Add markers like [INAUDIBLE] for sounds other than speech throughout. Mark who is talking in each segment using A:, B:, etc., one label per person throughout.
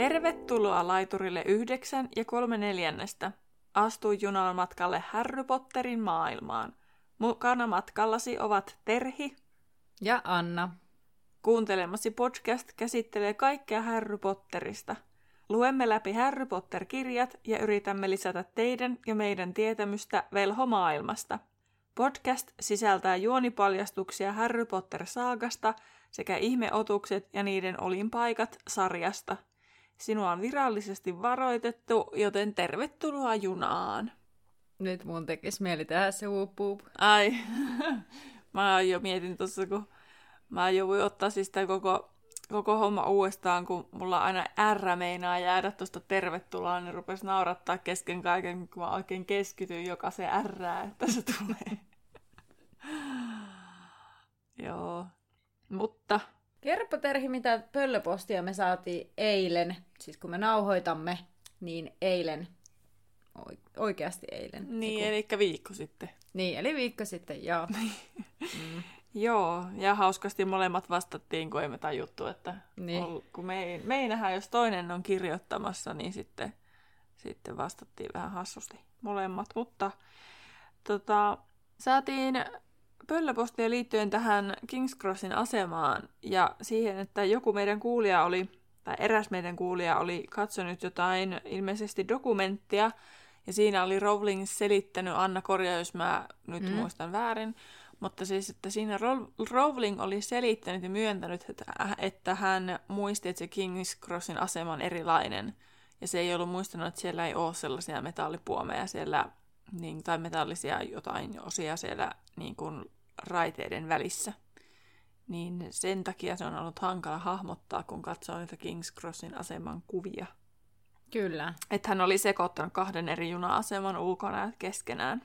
A: Tervetuloa laiturille yhdeksän ja kolme neljännestä. Astu junaan matkalle Harry Potterin maailmaan. Mukana matkallasi ovat Terhi
B: Ja Anna.
A: Kuuntelemasi podcast käsittelee kaikkea Harry Potterista. Luemme läpi Harry Potter-kirjat ja yritämme lisätä teidän ja meidän tietämystä velhomaailmasta. Podcast sisältää juonipaljastuksia Harry Potter-saagasta sekä ihmeotukset ja niiden olinpaikat sarjasta. Sinua on virallisesti varoitettu, joten tervetuloa junaan.
B: Nyt mun tekis mieli tehdä se whoop
A: Ai, [LAUGHS] mä jo mietin tuossa, kun mä jouduin ottaa siis tämän koko, koko homma uudestaan, kun mulla aina R meinaa jäädä tuosta tervetuloa, niin rupesi naurattaa kesken kaiken, kun mä oikein keskityin joka se R, että se tulee. [LAUGHS] Joo, mutta
B: Kerropa Terhi, mitä pöllöpostia me saatiin eilen, siis kun me nauhoitamme, niin eilen, oi- oikeasti eilen.
A: niin,
B: kun-
A: eli viikko sitten.
B: niin, eli viikko sitten, joo. [LAUGHS] mm.
A: Joo, ja hauskasti molemmat vastattiin, kun ei me tajuttu, että
B: Niin.
A: ol, kun me, meinähän, jos toinen on kirjoittamassa, niin sitten, sitten vastattiin vähän hassusti molemmat. Mutta tota, saatiin pöllöpostia liittyen tähän Kings Crossin asemaan ja siihen, että joku meidän kuulija oli, tai eräs meidän kuulija oli katsonut jotain ilmeisesti dokumenttia, ja siinä oli Rowling selittänyt, Anna korjaa, jos mä nyt
B: Mm.
A: muistan väärin, mutta siis, että siinä Ro- Rowling oli selittänyt ja myöntänyt, että, että hän muisti, että se King's Crossin asema on erilainen. Ja se ei ollut muistanut, että siellä ei ole sellaisia metallipuomeja siellä, niin, tai metallisia jotain osia siellä niin kuin raiteiden välissä. Niin sen takia se on ollut hankala hahmottaa, kun katsoo niitä King's Crossin aseman kuvia.
B: Kyllä.
A: Että hän oli sekoittanut kahden eri juna-aseman ulkona keskenään.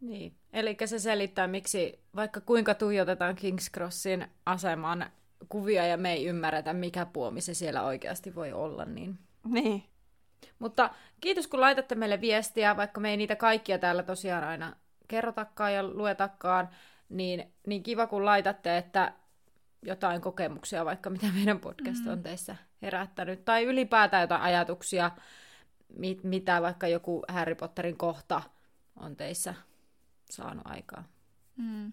B: Niin. Eli se selittää, miksi vaikka kuinka tuijotetaan Kings Crossin aseman kuvia ja me ei ymmärretä, mikä puomi se siellä oikeasti voi olla, niin
A: Niin.
B: Mutta kiitos kun laitatte meille viestiä, vaikka me ei niitä kaikkia täällä tosiaan aina kerrotakaan ja luetakaan, niin, niin kiva kun laitatte, että jotain kokemuksia vaikka mitä meidän podcast on teissä herättänyt, tai ylipäätään jotain ajatuksia, mit, mitä vaikka joku Harry Potterin kohta on teissä saanut aikaa.
A: Mm.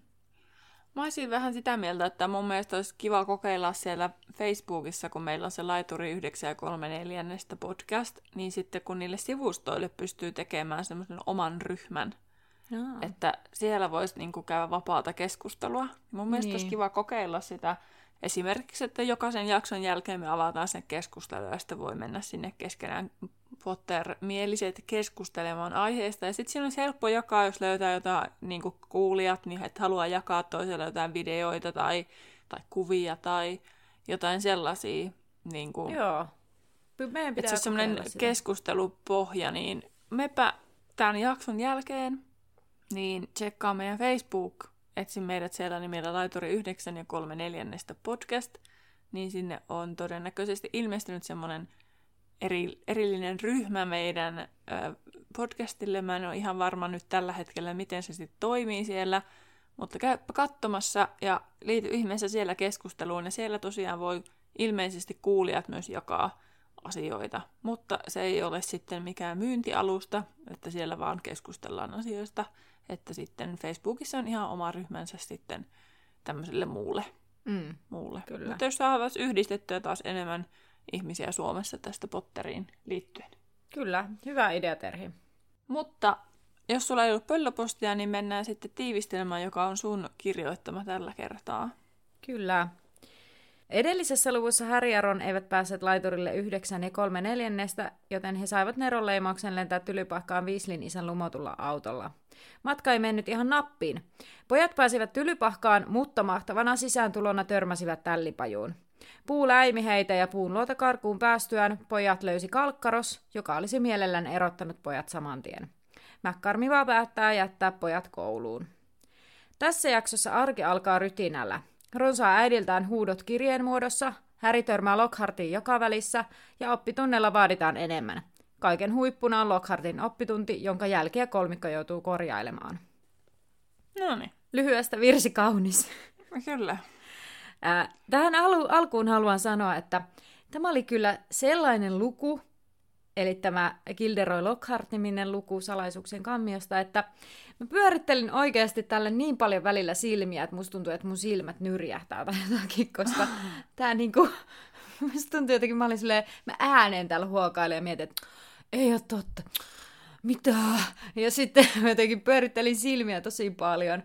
A: Mä olisin vähän sitä mieltä, että mun mielestä olisi kiva kokeilla siellä Facebookissa, kun meillä on se Laituri 9 ja 3 neljännestä podcast, niin sitten kun niille sivustoille pystyy tekemään semmoisen oman ryhmän,
B: Jaa.
A: että siellä voisi niinku käydä vapaata keskustelua. Mun mielestä
B: Niin.
A: olisi kiva kokeilla sitä esimerkiksi, että jokaisen jakson jälkeen me avataan sen keskustelu ja sitten voi mennä sinne keskenään Potter-mieliset keskustelemaan aiheesta. Ja sitten siinä olisi helppo jakaa, jos löytää jotain niin kuulijat, niin että haluaa jakaa toiselle jotain videoita tai, tai kuvia tai jotain sellaisia. Niin kuin,
B: Joo. Meidän
A: että
B: pitää
A: se olisi semmoinen keskustelupohja, niin mepä tämän jakson jälkeen, niin tsekkaa meidän Facebook, etsi meidät siellä nimellä Laituri 9 ja 3 neljännestä podcast, niin sinne on todennäköisesti ilmestynyt semmoinen eri, erillinen ryhmä meidän ö, podcastille. Mä en ole ihan varma nyt tällä hetkellä, miten se sitten toimii siellä, mutta käypä katsomassa ja liity ihmeessä siellä keskusteluun. Ja siellä tosiaan voi ilmeisesti kuulijat myös jakaa asioita, mutta se ei ole sitten mikään myyntialusta, että siellä vaan keskustellaan asioista, että sitten Facebookissa on ihan oma ryhmänsä sitten tämmöiselle muulle.
B: Mm.
A: muulle.
B: Kyllä.
A: Mutta jos saataisiin yhdistettyä taas enemmän ihmisiä Suomessa tästä Potteriin liittyen.
B: Kyllä, hyvä idea Terhi.
A: Mutta jos sulla ei ollut pöllöpostia, niin mennään sitten tiivistelmään, joka on sun kirjoittama tällä kertaa.
B: Kyllä. Edellisessä luvussa Harry ja Ron eivät päässeet laiturille yhdeksän ja kolme neljännestä, joten he saivat neronleimauksen lentää tylypahkaan Viislin isän lumotulla autolla. Matka ei mennyt ihan nappiin. Pojat pääsivät tylypahkaan, mutta mahtavana sisääntulona törmäsivät tällipajuun. Puu läimi heitä ja puun luota karkuun päästyään pojat löysi kalkkaros, joka olisi mielellään erottanut pojat saman tien. Mäkkarmi vaan päättää jättää pojat kouluun. Tässä jaksossa arki alkaa rytinällä. Ron saa äidiltään huudot kirjeen muodossa, Häri törmää Lockhartiin joka välissä ja oppitunnella vaaditaan enemmän. Kaiken huippuna on Lockhartin oppitunti, jonka jälkeä kolmikko joutuu korjailemaan.
A: No niin,
B: Lyhyestä virsi kaunis.
A: kyllä.
B: Ää, Tähän alu- alkuun haluan sanoa, että Tämä oli kyllä sellainen luku, eli tämä Gilderoy Lockhart-niminen luku salaisuuksien kammiosta, että mä pyörittelin oikeasti tälle niin paljon välillä silmiä, että musta tuntuu, että mun silmät nyrjähtää tai jotakin, koska [GASPS] tää niinku, musta tuntuu jotenkin, mä olin silleen, mä ääneen täällä huokailin ja mietin, että ei ole totta, mitä? Ja sitten mä jotenkin pyörittelin silmiä tosi paljon.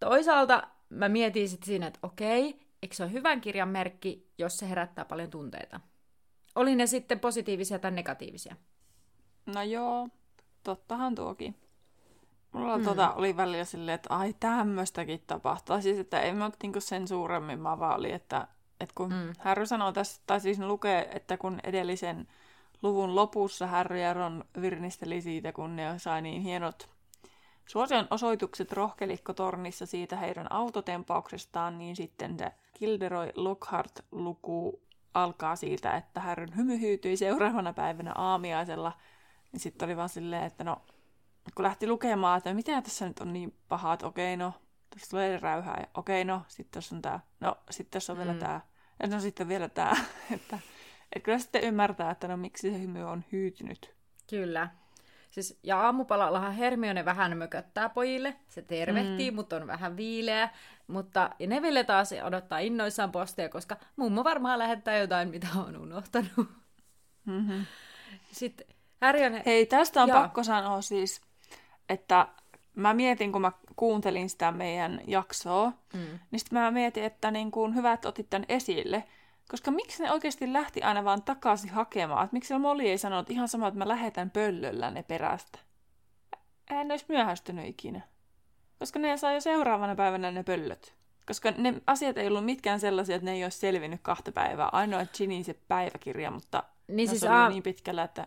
B: Toisaalta mä mietin sitten siinä, että okei, eikö se ole hyvän kirjan merkki, jos se herättää paljon tunteita? Oli ne sitten positiivisia tai negatiivisia?
A: No joo, tottahan tuokin. Mulla mm. tota oli välillä silleen, että ai tämmöistäkin tapahtuu. Siis, että ei mä niinku sen suuremmin, mä vaan oli, että, että kun mm. Harry sanoo tässä, tai siis lukee, että kun edellisen luvun lopussa Harry ja Ron virnisteli siitä, kun ne sai niin hienot suosion osoitukset rohkelikkotornissa siitä heidän autotempauksestaan, niin sitten se Gilderoy Lockhart-luku alkaa siitä, että Harryn hymy hyytyi seuraavana päivänä aamiaisella. Niin sitten oli vaan silleen, että no, kun lähti lukemaan, että mitä tässä nyt on niin pahaa, että okei, no, tässä tulee räyhää, ja okei, no, sitten tässä on tämä, no, sitten tässä on mm. vielä tämä, ja no sitten vielä tämä, [LAUGHS] että, että kyllä sitten ymmärtää, että no miksi se hymy on hyytynyt.
B: Kyllä. Siis, ja aamupalallahan Hermione vähän mököttää pojille. Se tervehtii, mm. mutta on vähän viileä. Mutta ja Neville taas odottaa innoissaan postia, koska mummo varmaan lähettää jotain, mitä on unohtanut. Mm-hmm. Sitten Harry.
A: Hei, tästä on Joo. pakko sanoa siis, että mä mietin, kun mä kuuntelin sitä meidän jaksoa, mm. niin sitten mä mietin, että niin kuin hyvä, että otit tämän esille. Koska miksi ne oikeasti lähti aina vaan takaisin hakemaan? Et miksi Molly ei sanonut ihan sama, että mä lähetän pöllöllä ne perästä? En olisi myöhästynyt ikinä. Koska ne saa jo seuraavana päivänä ne pöllöt. Koska ne asiat ei ollut mitkään sellaisia, että ne ei olisi selvinnyt kahta päivää. Ainoa Ginny se päiväkirja, mutta niin siis oli a... niin pitkällä, että,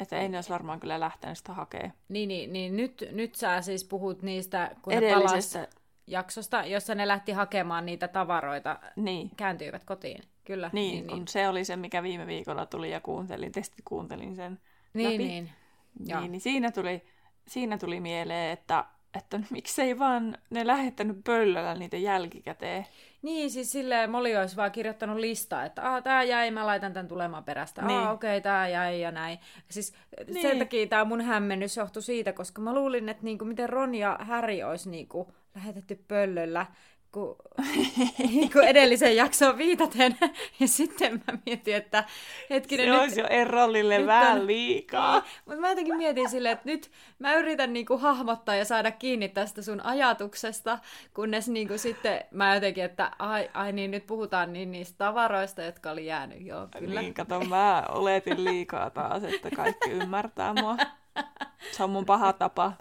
A: että ei ne olisi varmaan kyllä lähtenyt sitä hakemaan.
B: Niin, niin, niin nyt, nyt sä siis puhut niistä, kun Edellisestä... ne jaksosta, jossa ne lähti hakemaan niitä tavaroita, niin. kääntyivät kotiin. Kyllä.
A: Niin, niin, niin. se oli se, mikä viime viikolla tuli ja kuuntelin, kuuntelin sen
B: niin, läpi. Niin,
A: niin, niin siinä, tuli, siinä tuli mieleen, että, että [LAUGHS] miksei vaan ne lähettänyt pöllöllä niitä jälkikäteen.
B: Niin, siis silleen Molly olisi vaan kirjoittanut listaa, että ah, tää jäi, mä laitan tän tulemaan perästä. Niin. Ah, okei, okay, tää jäi ja näin. Siis niin. sen takia tämä mun hämmennys johtui siitä, koska mä luulin, että niinku, miten Ron ja Harry olisi niinku, lähetetty pöllöllä kun, [LAUGHS] niin kuin edelliseen jaksoon viitaten. [LAUGHS] Ja sitten mä mietin, että hetkinen...
A: Se nyt, olisi jo Errollille nyt vähän on, liikaa. Niin,
B: mutta mä jotenkin mietin silleen, että nyt mä yritän niin kuin hahmottaa ja saada kiinni tästä sun ajatuksesta, kunnes niin kuin sitten mä jotenkin, että ai, ai niin, nyt puhutaan niin niistä tavaroista, jotka oli jäänyt. Joo, kyllä.
A: Niin, kato, mä oletin liikaa taas, että kaikki ymmärtää mua. Se on mun paha tapa.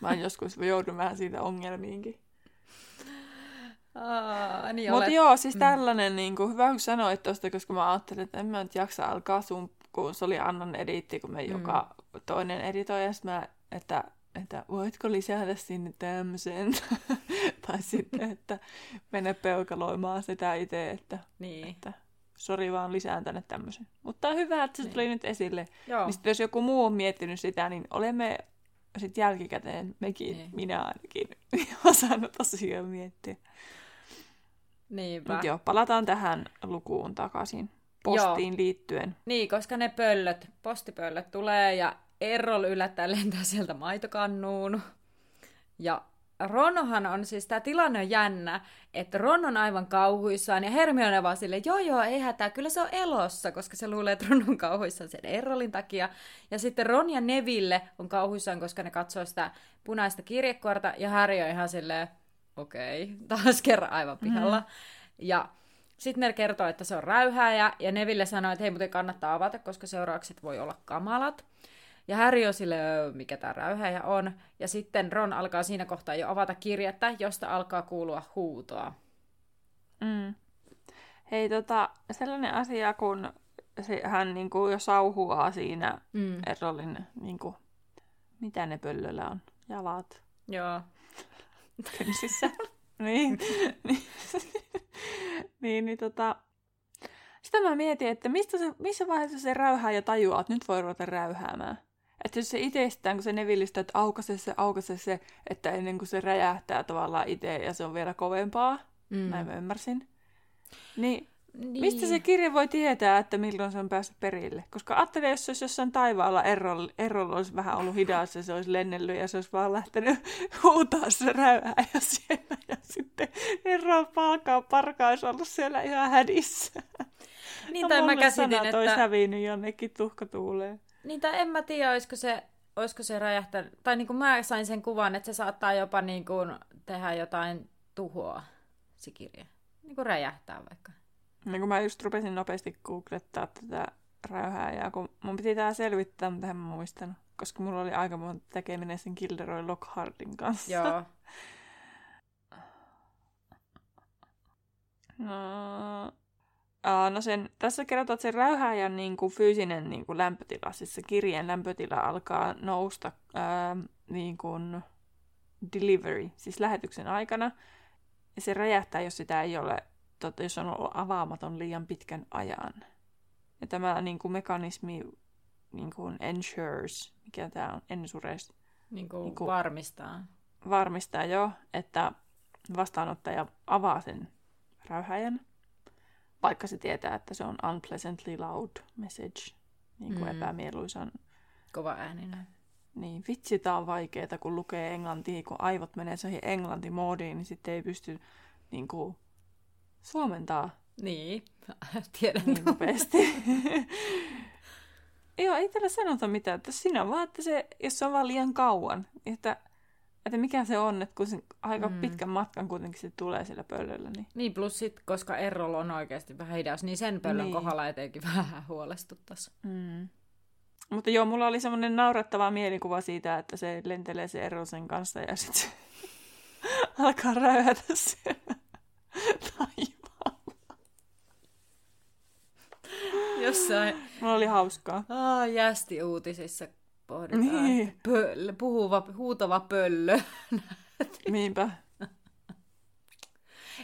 A: Mä joskus joudun vähän siitä ongelmiinkin.
B: Aa, niin
A: Mutta joo, siis mm. tällainen, niin kuin, hyvä kun sanoit tuosta, koska mä ajattelin, että en mä nyt jaksa alkaa sun, kun se oli Annan editti, kun me mm. joka toinen editoi, ja mä, että, että voitko lisätä sinne tämmöisen, [LAUGHS] tai sitten, että mene peukaloimaan sitä itse, että, niin. että sori vaan lisään tänne tämmöisen. Mutta on hyvä, että se niin. tuli nyt esille. Joo. Niin sit, jos joku muu on miettinyt sitä, niin olemme sitten jälkikäteen, mekin, niin. minä ainakin, [LAUGHS] osannut tosiaan miettiä.
B: Niinpä.
A: Mut joo, palataan tähän lukuun takaisin postiin joo. liittyen.
B: Niin, koska ne pöllöt, postipöllöt tulee ja Errol yllättäen lentää sieltä maitokannuun. Ja Ronhan on siis, tämä tilanne on jännä, että Ron on aivan kauhuissaan ja Hermione vaan silleen, joo joo, ei hätää, kyllä se on elossa, koska se luulee, että Ron on kauhuissaan sen Errolin takia. Ja sitten Ron ja Neville on kauhuissaan, koska ne katsoo sitä punaista kirjekuorta ja Harry on ihan silleen, okei, okay. [LAUGHS] taas kerran aivan pihalla. Mm. Ja sitten ne kertoo, että se on räyhääjä, ja Neville sanoo, että hei, muuten kannattaa avata, koska seuraukset voi olla kamalat. Ja Harry on sille, mikä tämä räyhääjä on. Ja sitten Ron alkaa siinä kohtaa jo avata kirjettä, josta alkaa kuulua huutoa.
A: Mm. Hei, tota, sellainen asia, kun se, hän niin kuin jo sauhuaa siinä mm. Errolin, niin kuin, mitä ne pöllöllä on, jalat.
B: Joo
A: kynsissä. [LAUGHS] niin, niin, niin, niin tota, sitä mä mietin, että mistä se, missä vaiheessa se räyhää ja tajuaa, että nyt voi ruveta räyhäämään. Että jos se itsestään, kun se nevillistä, että aukaise se, aukaise se, että ennen kuin se räjähtää tavallaan itse ja se on vielä kovempaa, mm. näin mä ymmärsin. Niin
B: Niin.
A: Mistä se kirja voi tietää, että milloin se on päässyt perille? Koska ajattelee, jos se olisi jossain taivaalla Errolla, Errolla olisi vähän ollut hidas ja se olisi lennellyt ja se olisi vaan lähtenyt [LAUGHS] huutaa se räyhää ja siellä. Ja sitten Erro palkaa parka olisi ollut siellä ihan hädissä.
B: Niin, tai mä käsitin,
A: sanat olisi
B: että...
A: hävinnyt jonnekin tuhkatuuleen.
B: Niin, tai en mä tiedä, olisiko se, olisiko se räjähtänyt. Tai niin kuin mä sain sen kuvan, että se saattaa jopa niin kuin tehdä jotain tuhoa, se kirja. Niin kuin räjähtää vaikka.
A: Niin kun mä just rupesin nopeasti googlettaa tätä räyhää, ja kun mun piti tää selvittää, mutta en mä muistanut. Koska mulla oli aika monta tekeminen sen Gilderoy Lockhartin kanssa.
B: Joo. [LAUGHS]
A: No, Aa, no sen, tässä kerrotaan, että se räyhääjän niin kuin fyysinen niin kuin lämpötila, siis se kirjeen lämpötila alkaa nousta ää, niin kuin delivery, siis lähetyksen aikana. Ja se räjähtää, jos sitä ei ole, tota, jos on ollut avaamaton liian pitkän ajan. Ja tämä niin kuin mekanismi niin kuin ensures, mikä tämä on, ensures,
B: Niin kuin
A: Niin kuin-
B: varmistaa.
A: varmistaa jo, että vastaanottaja avaa sen räyhäjän, vaikka se tietää, että se on unpleasantly loud message, niin kuin
B: Mm.
A: epämieluisan.
B: Kova ääninen.
A: Niin vitsi, tää on vaikeeta, kun lukee englantia, kun aivot menee siihen englantimoodiin, niin sitten ei pysty niin kuin, suomentaa
B: Niin, [LAUGHS] tiedän.
A: niin nopeasti. [LAUGHS] Joo, ei tällä sanota mitään. Että sinä vaan, että se, jos se on vaan liian kauan, että, että mikä se on, että kun se aika
B: Mm.
A: pitkän matkan kuitenkin se tulee sillä pöllöllä, niin
B: Niin, plus sit, koska Errol on oikeasti vähän hidas, niin sen pöllön
A: Niin.
B: kohdalla etenkin [LAUGHS] vähän huolestuttaisi.
A: Mm. Mutta joo, mulla oli semmoinen naurettava mielikuva siitä, että se lentelee se Erosen kanssa ja sitten alkaa räyhätä siellä taivaalla.
B: Jossain
A: Mulla oli hauskaa.
B: Aa, jästi uutisissa pohditaan.
A: Niin.
B: Pöllö, puhuva, huutava pöllö. [LAUGHS]
A: Niinpä.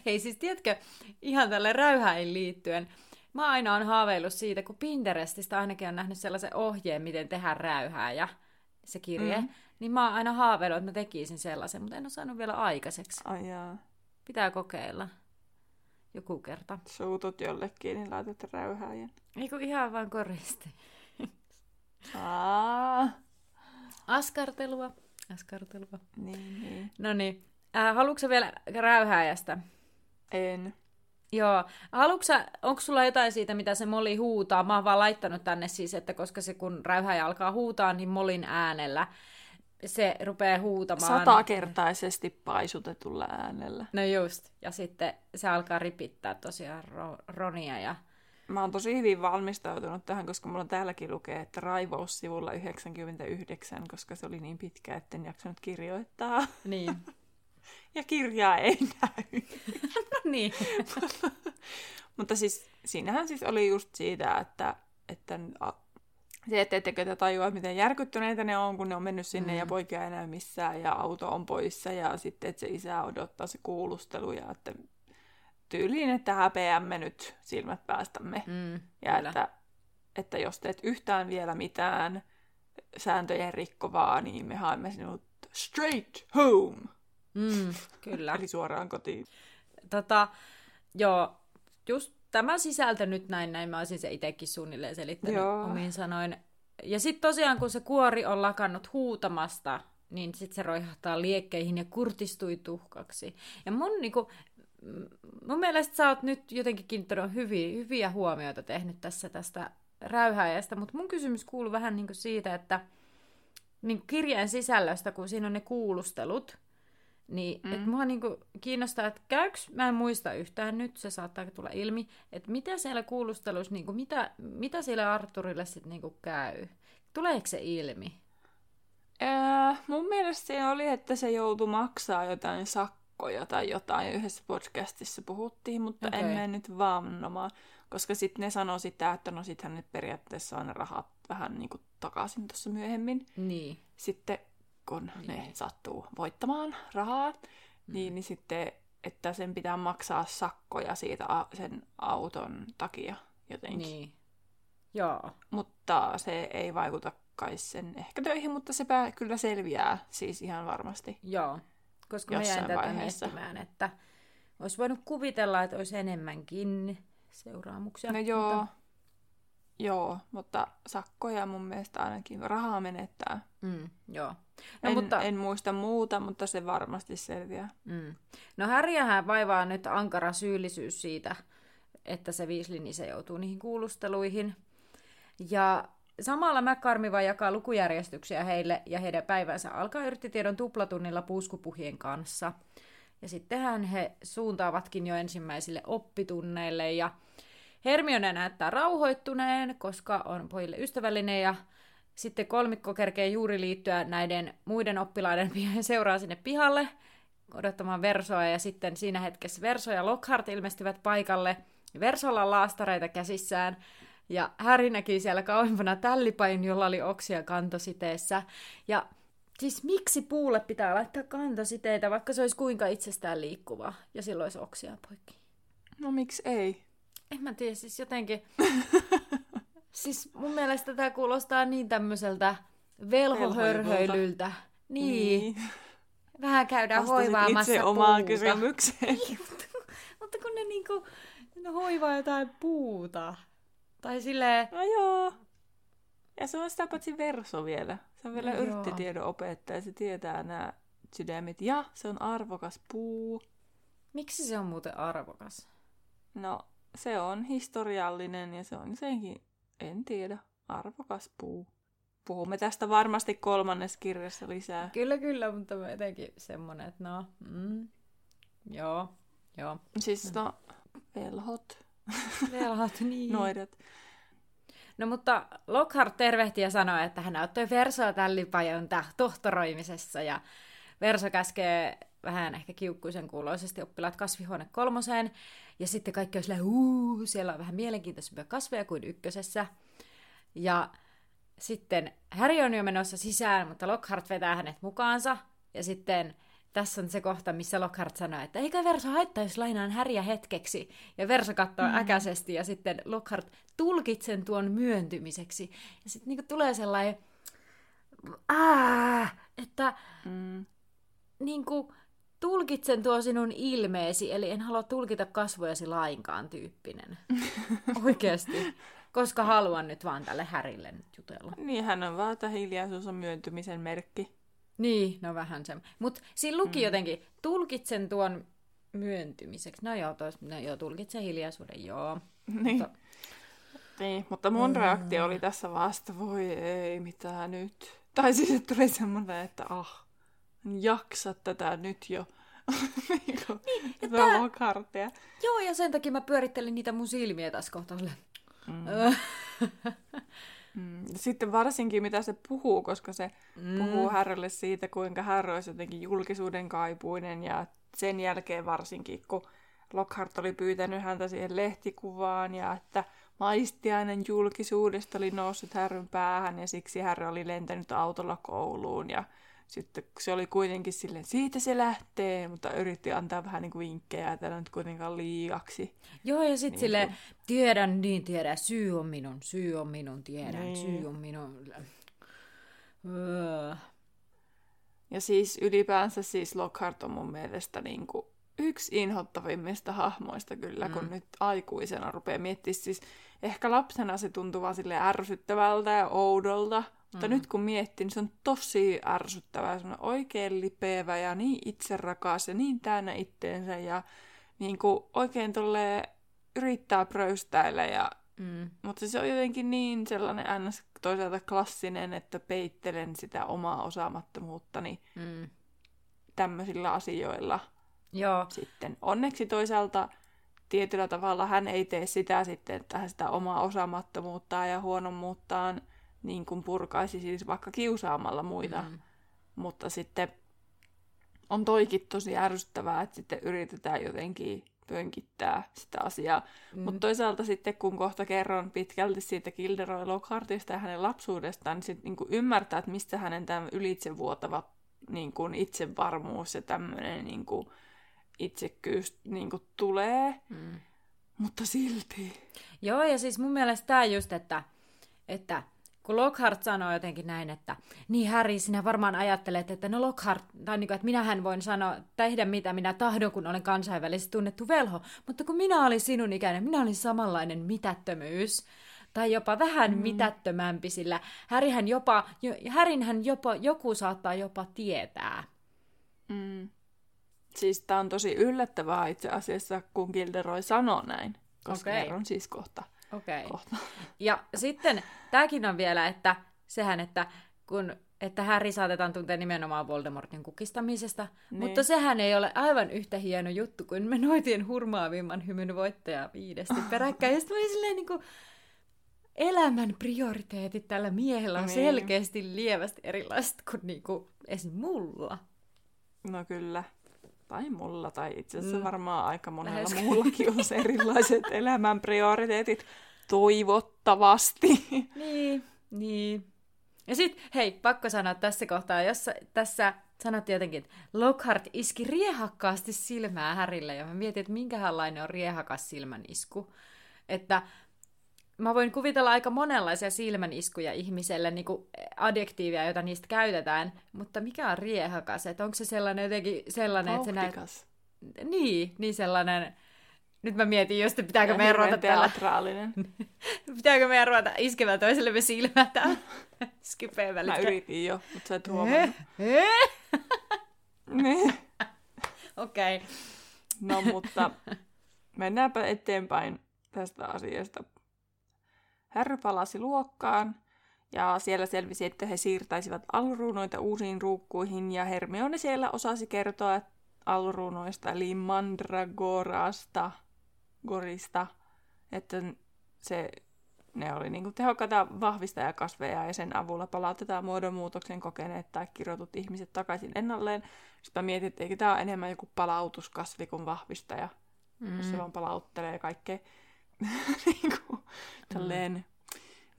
B: Hei siis tiedätkö, ihan tälle räyhäin liittyen, mä aina on haaveillut siitä, kun Pinterestistä ainakin on nähnyt sellaisen ohjeen, miten tehdä räyhää ja se kirje, mm.
A: Mm.
B: niin mä oon aina haaveillut, että mä tekisin sellaisen, mutta en ole saanut vielä aikaiseksi.
A: Ai jaa.
B: Pitää kokeilla. Joku kerta.
A: Suutut jollekin, niin laitat räyhääjän.
B: Ei kun ihan vaan koristi.
A: Aa.
B: Askartelua. Askartelua.
A: Niin, niin.
B: No niin. Äh, haluatko vielä räyhääjästä?
A: En.
B: Joo. Haluatko onko sulla jotain siitä, mitä se moli huutaa? Mä oon vaan laittanut tänne siis, että koska se kun räyhäjä alkaa huutaa, niin molin äänellä se rupeaa huutamaan.
A: Satakertaisesti paisutetulla äänellä.
B: No just. Ja sitten se alkaa ripittää tosiaan ro- Ronia ja...
A: Mä oon tosi hyvin valmistautunut tähän, koska mulla täälläkin lukee, että raivous sivulla 99, koska se oli niin pitkä, etten jaksanut kirjoittaa.
B: Niin. [LAUGHS]
A: Ja kirjaa ei näy.
B: no [LAUGHS] niin. [LAUGHS]
A: Mutta siis siinähän siis oli just siitä, että, että se, että ettekö te tajua, miten järkyttyneitä ne on, kun ne on mennyt sinne
B: Mm.
A: ja poikia ei näy missään ja auto on poissa ja sitten, että se isä odottaa se kuulustelu ja että tyyliin, että häpeämme nyt silmät päästämme.
B: Mm,
A: Ja
B: kyllä.
A: että, että jos teet yhtään vielä mitään sääntöjen rikkovaa, niin me haemme sinut straight home.
B: Mm, kyllä.
A: Eli suoraan kotiin.
B: Tota, joo, just tämä sisältö nyt näin, näin mä olisin se itsekin suunnilleen selittänyt
A: Joo.
B: omiin sanoin. Ja sitten tosiaan, kun se kuori on lakannut huutamasta, niin sitten se roihahtaa liekkeihin ja kurtistui tuhkaksi. Ja mun, niinku, mun mielestä sä oot nyt jotenkin kiinnittänyt hyviä, hyviä huomioita tehnyt tässä tästä räyhääjästä, mutta mun kysymys kuuluu vähän niinku siitä, että niin kirjeen sisällöstä, kun siinä on ne kuulustelut, niin mm. Et mua niinku kiinnostaa, että käyks, mä en muista yhtään nyt, se saattaa tulla ilmi, että mitä siellä kuulusteluissa, niinku, mitä, mitä siellä Arturille sitten niinku käy? Tuleeko se ilmi?
A: Ää, mun mielestä se oli, että se joutui maksaa jotain sakkoja tai jotain. Yhdessä podcastissa puhuttiin, mutta okay. en mene nyt vannomaan. Koska sitten ne sanoi sitä, että no sit hän nyt periaatteessa on rahat vähän niin kuin takaisin tuossa myöhemmin.
B: Niin.
A: Sitten kun
B: Niin.
A: ne sattuu voittamaan rahaa, mm. niin, niin sitten, että sen pitää maksaa sakkoja siitä a- sen auton takia jotenkin.
B: Niin. Joo.
A: Mutta se ei vaikuta kai sen ehkä töihin, mutta se pää kyllä selviää siis ihan varmasti.
B: Joo. Koska mä jäin tätä
A: vaiheessa.
B: miettimään, että olisi voinut kuvitella, että olisi enemmänkin seuraamuksia.
A: No joo,
B: Mutta,
A: joo, mutta sakkoja mun mielestä ainakin rahaa menettää.
B: Mm, joo.
A: No, en,
B: mutta,
A: en muista muuta, mutta se varmasti selviää.
B: mm. no Häriähän vaivaa nyt ankara syyllisyys siitä, että se niin se joutuu niihin kuulusteluihin. Ja samalla McCarmi vaan jakaa lukujärjestyksiä heille ja heidän päivänsä alkaa yrttitiedon tuplatunnilla puuskupuhien kanssa. Ja sittenhän he suuntaavatkin jo ensimmäisille oppitunneille ja Hermione näyttää rauhoittuneen, koska on pojille ystävällinen ja sitten kolmikko kerkee juuri liittyä näiden muiden oppilaiden [LAUGHS] seuraa sinne pihalle odottamaan Versoa ja sitten siinä hetkessä Verso ja Lockhart ilmestyvät paikalle. Versolla on laastareita käsissään ja Harry näki siellä kauempana tällipain, jolla oli oksia kantositeessä. Ja siis miksi puulle pitää laittaa kantositeitä, vaikka se olisi kuinka itsestään liikkuva ja silloin olisi oksia poikki?
A: No miksi ei?
B: En mä tiedä, siis jotenkin... [LAUGHS] siis mun mielestä tämä kuulostaa niin tämmöiseltä velhohörhöilyltä. Niin. niin. Vähän käydään
A: Vastasit
B: hoivaamassa
A: itse omaan
B: puuta.
A: kysymykseen.
B: Niin, mutta, kun ne niinku ne hoivaa jotain puuta. Tai silleen,
A: No joo. Ja se on sitä paitsi verso vielä. Se on vielä
B: Joo.
A: yrttitiedon opettaja. Se tietää nämä sydämet. Ja se on arvokas puu.
B: miksi se on muuten arvokas?
A: No, se on historiallinen ja se on senkin, en tiedä, arvokas puu. Puhumme tästä varmasti kolmannessa kirjassa lisää.
B: Kyllä, kyllä, mutta jotenkin semmonen, että no, mm, joo, joo.
A: Siis no, velhot,
B: Velhat, niin. [LAUGHS]
A: noidat.
B: No mutta Lockhart tervehti ja sanoi, että hän auttoi Versoa tällipajon tohtoroimisessa ja Verso käskee vähän ehkä kiukkuisen kuuloisesti oppilaat kasvihuone kolmoseen ja sitten kaikki on silleen, huu, siellä on vähän mielenkiintoisempia kasveja kuin ykkösessä. Ja sitten Harry on jo menossa sisään, mutta Lockhart vetää hänet mukaansa ja sitten tässä on se kohta, missä Lockhart sanoo, että eikä Verso haittaa, jos lainaan Häriä hetkeksi. Ja Verso katsoo mm. äkäisesti ja sitten Lockhart tulkitsen tuon myöntymiseksi. Ja sitten niinku tulee sellainen, että
A: Mm.
B: niinku, tulkitsen tuo sinun ilmeesi, eli en halua tulkita kasvojasi lainkaan tyyppinen. [LAUGHS] Oikeasti. Koska haluan nyt vaan tälle Härille nyt jutella.
A: Niin, hän on vaan, että hiljaisuus on myöntymisen merkki.
B: Niin, no vähän se. Mutta siinä luki mm. jotenkin, tulkitsen tuon myöntymiseksi. No joo, tois, no joo, tulkitsen hiljaisuuden, joo.
A: Niin.
B: Mutta,
A: Niin, mutta mun
B: Mm.
A: reaktio oli tässä vasta, voi ei, mitä nyt. Tai siis että tuli semmoinen, että ah, jaksa tätä nyt jo. [LAUGHS] niinku, tämä
B: tää-
A: on kartea.
B: joo, ja sen takia mä pyörittelin niitä mun silmiä tässä kohtaa.
A: Mm. [LAUGHS] Mm. Sitten varsinkin mitä se puhuu, koska se
B: Mm.
A: puhuu Härrylle siitä, kuinka Härry olisi jotenkin julkisuuden kaipuinen ja sen jälkeen varsinkin, kun Lockhart oli pyytänyt häntä siihen lehtikuvaan ja että maistiainen julkisuudesta oli noussut Härryn päähän ja siksi Härry oli lentänyt autolla kouluun ja sitten se oli kuitenkin silleen, siitä se lähtee, mutta yritti antaa vähän niin kuin vinkkejä, että nyt kuitenkaan liiaksi.
B: Joo, ja sitten
A: Niin
B: silleen,
A: kuin-
B: tiedän, niin tiedän, syy on minun, syy on minun, tiedän,
A: Niin.
B: syy on minun. Öö.
A: Ja siis ylipäänsä siis Lockhart on mun mielestä niin kuin yksi inhottavimmista hahmoista kyllä, mm. kun nyt aikuisena rupeaa miettimään. Siis ehkä lapsena se tuntuu vaan sille ärsyttävältä ja oudolta, mutta
B: Mm.
A: nyt kun miettii, niin se on tosi ärsyttävää, se on oikein lipeävä ja niin itserakas ja niin täynnä itteensä ja niin kuin oikein tolleen yrittää pröystäillä ja
B: Mm.
A: mutta se on jotenkin niin sellainen ns. toisaalta klassinen, että peittelen sitä omaa osaamattomuuttani
B: Mm.
A: tämmöisillä asioilla
B: Joo,
A: sitten. Onneksi toisaalta tietyllä tavalla hän ei tee sitä sitten, että hän sitä omaa osaamattomuuttaan ja huonommuuttaan niin kuin purkaisi siis vaikka kiusaamalla muita.
B: Mm.
A: Mutta sitten on toikin tosi ärsyttävää, että sitten yritetään jotenkin pönkittää sitä asiaa.
B: Mm.
A: Mutta toisaalta sitten, kun kohta kerron pitkälti siitä Gilderoy Lockhartista ja hänen lapsuudestaan, niin sitten niinku ymmärtää, että mistä hänen tämä ylitsevuotava niinku, itsevarmuus ja tämmöinen niinku, itsekkyys niinku, tulee.
B: Mm.
A: Mutta silti.
B: Joo, ja siis mun mielestä tämä just, että, että kun Lockhart sanoo jotenkin näin, että niin Harry, sinä varmaan ajattelet, että no Lockhart, tai niin kuin, että minähän voin sanoa, tehdä mitä minä tahdon, kun olen kansainvälisesti tunnettu velho, mutta kun minä olin sinun ikäinen, minä olin samanlainen mitättömyys tai jopa vähän mm. mitättömämpi, sillä Härihän jopa, Härinhän jopa, joku saattaa jopa tietää.
A: Mm. Siis tämä on tosi yllättävää itse asiassa, kun Gilderoy sanoo näin, koska okay. on siis kohta.
B: Okay. kohta. Ja sitten tämäkin on vielä, että sehän, että kun että Harry saatetaan tuntea nimenomaan Voldemortin kukistamisesta, niin. mutta sehän ei ole aivan yhtä hieno juttu kuin me noitien hurmaavimman hymyn voittaja viidesti peräkkäin. Ja sitten silleen niin kuin, elämän prioriteetit tällä miehellä on niin. selkeästi lievästi erilaiset kuin niinku esim. mulla.
A: No kyllä. Tai mulla, tai itse asiassa mm. varmaan aika monella Lähes. muullakin on erilaiset [LAUGHS] elämän prioriteetit. Toivottavasti.
B: Niin, niin. Ja sitten, hei, pakko sanoa tässä kohtaa, jos tässä sanottiin jotenkin, että Lockhart iski riehakkaasti silmää Härille, ja mä mietin, että minkälainen on riehakas silmän isku. Että mä voin kuvitella aika monenlaisia silmäniskuja ihmiselle, niin kuin adjektiivia, joita niistä käytetään, mutta mikä on riehakas? Että onko se sellainen jotenkin sellainen, että se näet... Niin, niin sellainen... Nyt mä mietin just, että pitääkö meidän ruveta
A: teatraalinen. [LAUGHS]
B: pitääkö meidän ruveta iskemään toisellemme silmää täällä [LAUGHS] Skipeen
A: välissä. Mä yritin jo, mutta sä et huomannut. [LAUGHS] niin.
B: Okei. Okay.
A: No mutta mennäänpä eteenpäin tästä asiasta. Harry palasi luokkaan, ja siellä selvisi, että he siirtäisivät alruunoita uusiin ruukkuihin, ja Hermione siellä osasi kertoa alruunoista, eli mandragorasta, gorista, että se, ne oli niin tehokkaita vahvistajakasveja, ja sen avulla palautetaan muodonmuutoksen kokeneet tai kirjoitut ihmiset takaisin ennalleen. Sitten mä mietin, että eikö tämä ole enemmän joku palautuskasvi kuin vahvistaja, mm. jos se vaan palauttelee kaikkea [LAUGHS] niin kuin, tälleen mm.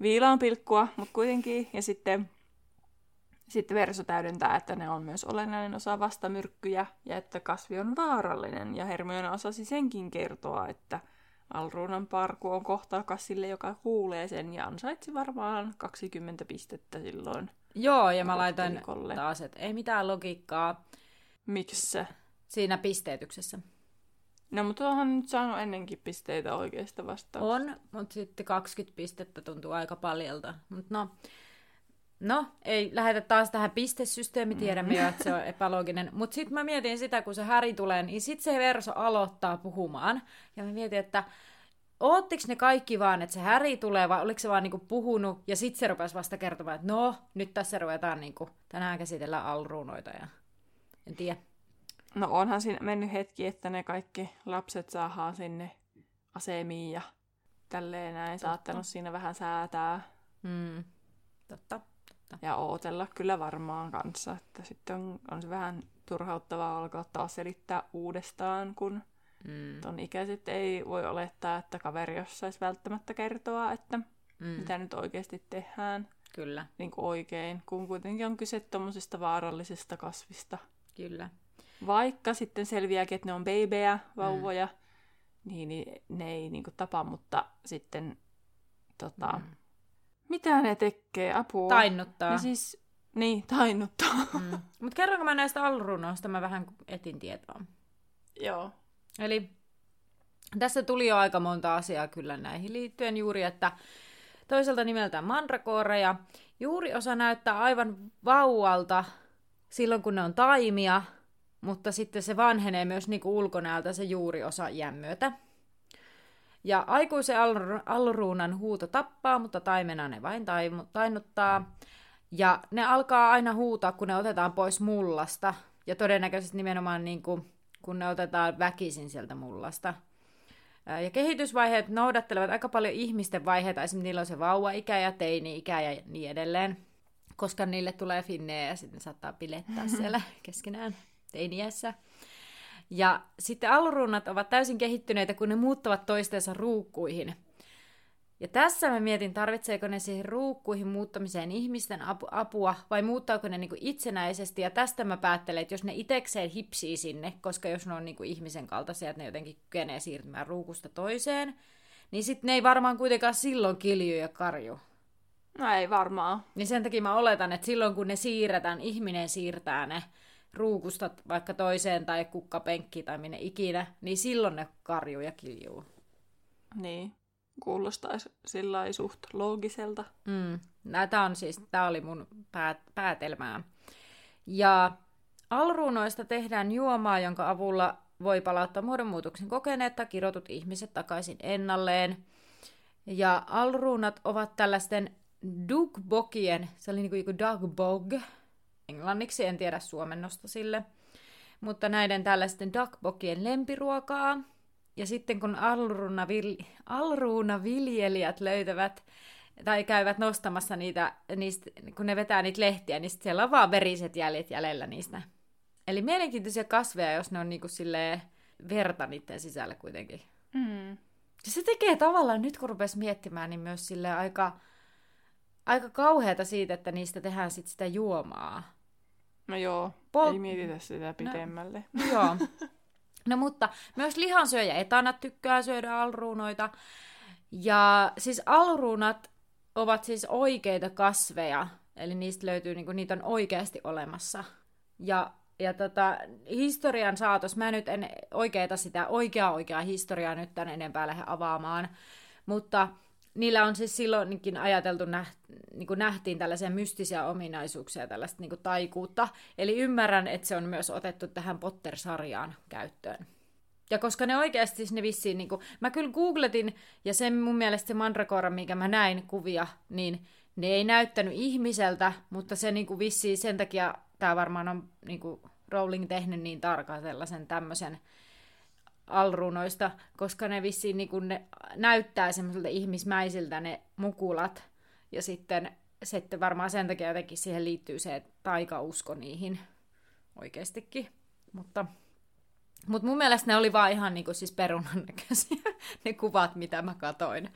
A: viilaan pilkkua, mutta kuitenkin. Ja sitten, sitten Verso täydentää, että ne on myös olennainen osa vastamyrkkyjä ja että kasvi on vaarallinen. Ja Hermione osasi senkin kertoa, että Alruunan parku on kohtaakas sille, joka kuulee sen ja ansaitsi varmaan 20 pistettä silloin.
B: Joo, ja mä laitoin taas, että ei mitään logiikkaa.
A: Miksi?
B: Siinä pisteytyksessä.
A: No, mutta onhan nyt saanut ennenkin pisteitä oikeasta vastaan.
B: On, mutta sitten 20 pistettä tuntuu aika paljolta. Mutta no, no, ei lähetä taas tähän pistesysteemi, tiedämme mm. jo, että se on epälooginen. Mutta sitten mä mietin sitä, kun se Häri tulee, niin sitten se Verso aloittaa puhumaan. Ja mä mietin, että oottiko ne kaikki vaan, että se Häri tulee, vai oliko se vaan niinku puhunut, ja sitten se rupesi vasta kertomaan, että no, nyt tässä ruvetaan niinku, tänään käsitellä alruunoita, ja en tiedä.
A: No onhan siinä mennyt hetki, että ne kaikki lapset saadaan sinne asemiin ja tälleen näin totta. saattanut siinä vähän säätää.
B: Mm. Totta, totta.
A: Ja ootella kyllä varmaan kanssa, että sitten on, on se vähän turhauttavaa alkaa taas selittää uudestaan, kun mm. ton ikäiset ei voi olettaa, että kaveri osaisi välttämättä kertoa, että mm. mitä nyt oikeasti tehdään.
B: Kyllä.
A: Niin kuin oikein, kun kuitenkin on kyse tuommoisesta vaarallisesta kasvista.
B: Kyllä.
A: Vaikka sitten selviääkin, että ne on beibejä, vauvoja, mm. niin, niin ne ei niin kuin, tapa, mutta sitten tota, mm. mitä ne tekee? Apua.
B: Tainnuttaa.
A: Ja siis, niin, tainnuttaa.
B: Mm. Mutta kerronko mä näistä alrunoista, mä vähän etin tietoa.
A: Joo.
B: Eli tässä tuli jo aika monta asiaa kyllä näihin liittyen juuri, että toiselta nimeltään Mandragora ja juuri osa näyttää aivan vauvalta silloin, kun ne on taimia, mutta sitten se vanhenee myös niin ulkonäöltä se juuri osa jämmötä. Ja aikuisen alruunan huuto tappaa, mutta taimena ne vain tainnuttaa. Ja ne alkaa aina huutaa, kun ne otetaan pois mullasta. Ja todennäköisesti nimenomaan niin kuin, kun ne otetaan väkisin sieltä mullasta. Ja kehitysvaiheet noudattelevat aika paljon ihmisten vaiheita, esimerkiksi niillä on se vauva-ikä ja teini-ikä ja niin edelleen, koska niille tulee finnejä ja sitten saattaa pilettää siellä [LAUGHS] keskenään teiniässä. Ja sitten alruunat ovat täysin kehittyneitä, kun ne muuttavat toistensa ruukkuihin. Ja tässä mä mietin, tarvitseeko ne siihen ruukkuihin muuttamiseen ihmisten apua vai muuttaako ne niinku itsenäisesti. Ja tästä mä päättelen, että jos ne itekseen hipsii sinne, koska jos ne on niinku ihmisen kaltaisia, että ne jotenkin kykenee siirtymään ruukusta toiseen, niin sitten ne ei varmaan kuitenkaan silloin kilju ja karju.
A: No ei varmaan.
B: Niin sen takia mä oletan, että silloin kun ne siirretään, ihminen siirtää ne ruukustat vaikka toiseen tai kukkapenkkiin tai minne ikinä, niin silloin ne karjuu ja kiljuu.
A: Niin. Kuulostaisi sillä suht loogiselta.
B: Mm. Tämä on siis, tämä oli mun päät- päätelmää. Ja alruunoista tehdään juomaa, jonka avulla voi palauttaa muodonmuutoksen kokeneet tai kirotut ihmiset takaisin ennalleen. Ja alruunat ovat tällaisten dugbokien, se oli niin kuin joku dugbog, englanniksi, en tiedä suomennosta sille, mutta näiden tällaisten dugbokien lempiruokaa. Ja sitten kun alruuna viljelijät löytävät tai käyvät nostamassa niitä, niistä, kun ne vetää niitä lehtiä, niin siellä on vaan veriset jäljet jäljellä niistä. Eli mielenkiintoisia kasveja, jos ne on niinku verta niiden sisällä kuitenkin.
A: Mm.
B: Ja se tekee tavallaan, nyt kun rupes miettimään, niin myös sille aika, aika kauheata siitä, että niistä tehdään sit sitä juomaa.
A: No joo, Pol- ei mietitä sitä pitemmälle.
B: No, joo. [LAUGHS] No mutta myös lihansyöjä etanat tykkää syödä alruunoita. Ja siis alruunat ovat siis oikeita kasveja, eli niistä löytyy, niin kuin, niitä on oikeasti olemassa. Ja, ja tota, historian saatos, mä nyt en oikeita sitä oikeaa oikeaa historiaa nyt tän enempää lähde avaamaan, mutta niillä on siis silloinkin ajateltu, niin kuin nähtiin tällaisia mystisiä ominaisuuksia, tällaista niin kuin taikuutta. Eli ymmärrän, että se on myös otettu tähän Potter-sarjaan käyttöön. Ja koska ne oikeasti siis ne vissiin, niin kuin, mä kyllä googletin, ja sen mun mielestä se mandragora, mikä mä näin kuvia, niin ne ei näyttänyt ihmiseltä, mutta se niin kuin vissiin sen takia, tämä varmaan on niin kuin Rowling tehnyt niin tarkan sellaisen tämmöisen alrunoista, koska ne vissiin niin kuin ne näyttää semmoisilta ihmismäisiltä ne mukulat, ja sitten, sitten varmaan sen takia jotenkin siihen liittyy se taikausko niihin oikeastikin, mutta mutta mun mielestä ne oli vaan ihan niinku siis perunan näköisiä, [LAUGHS] ne kuvat, mitä mä katoin.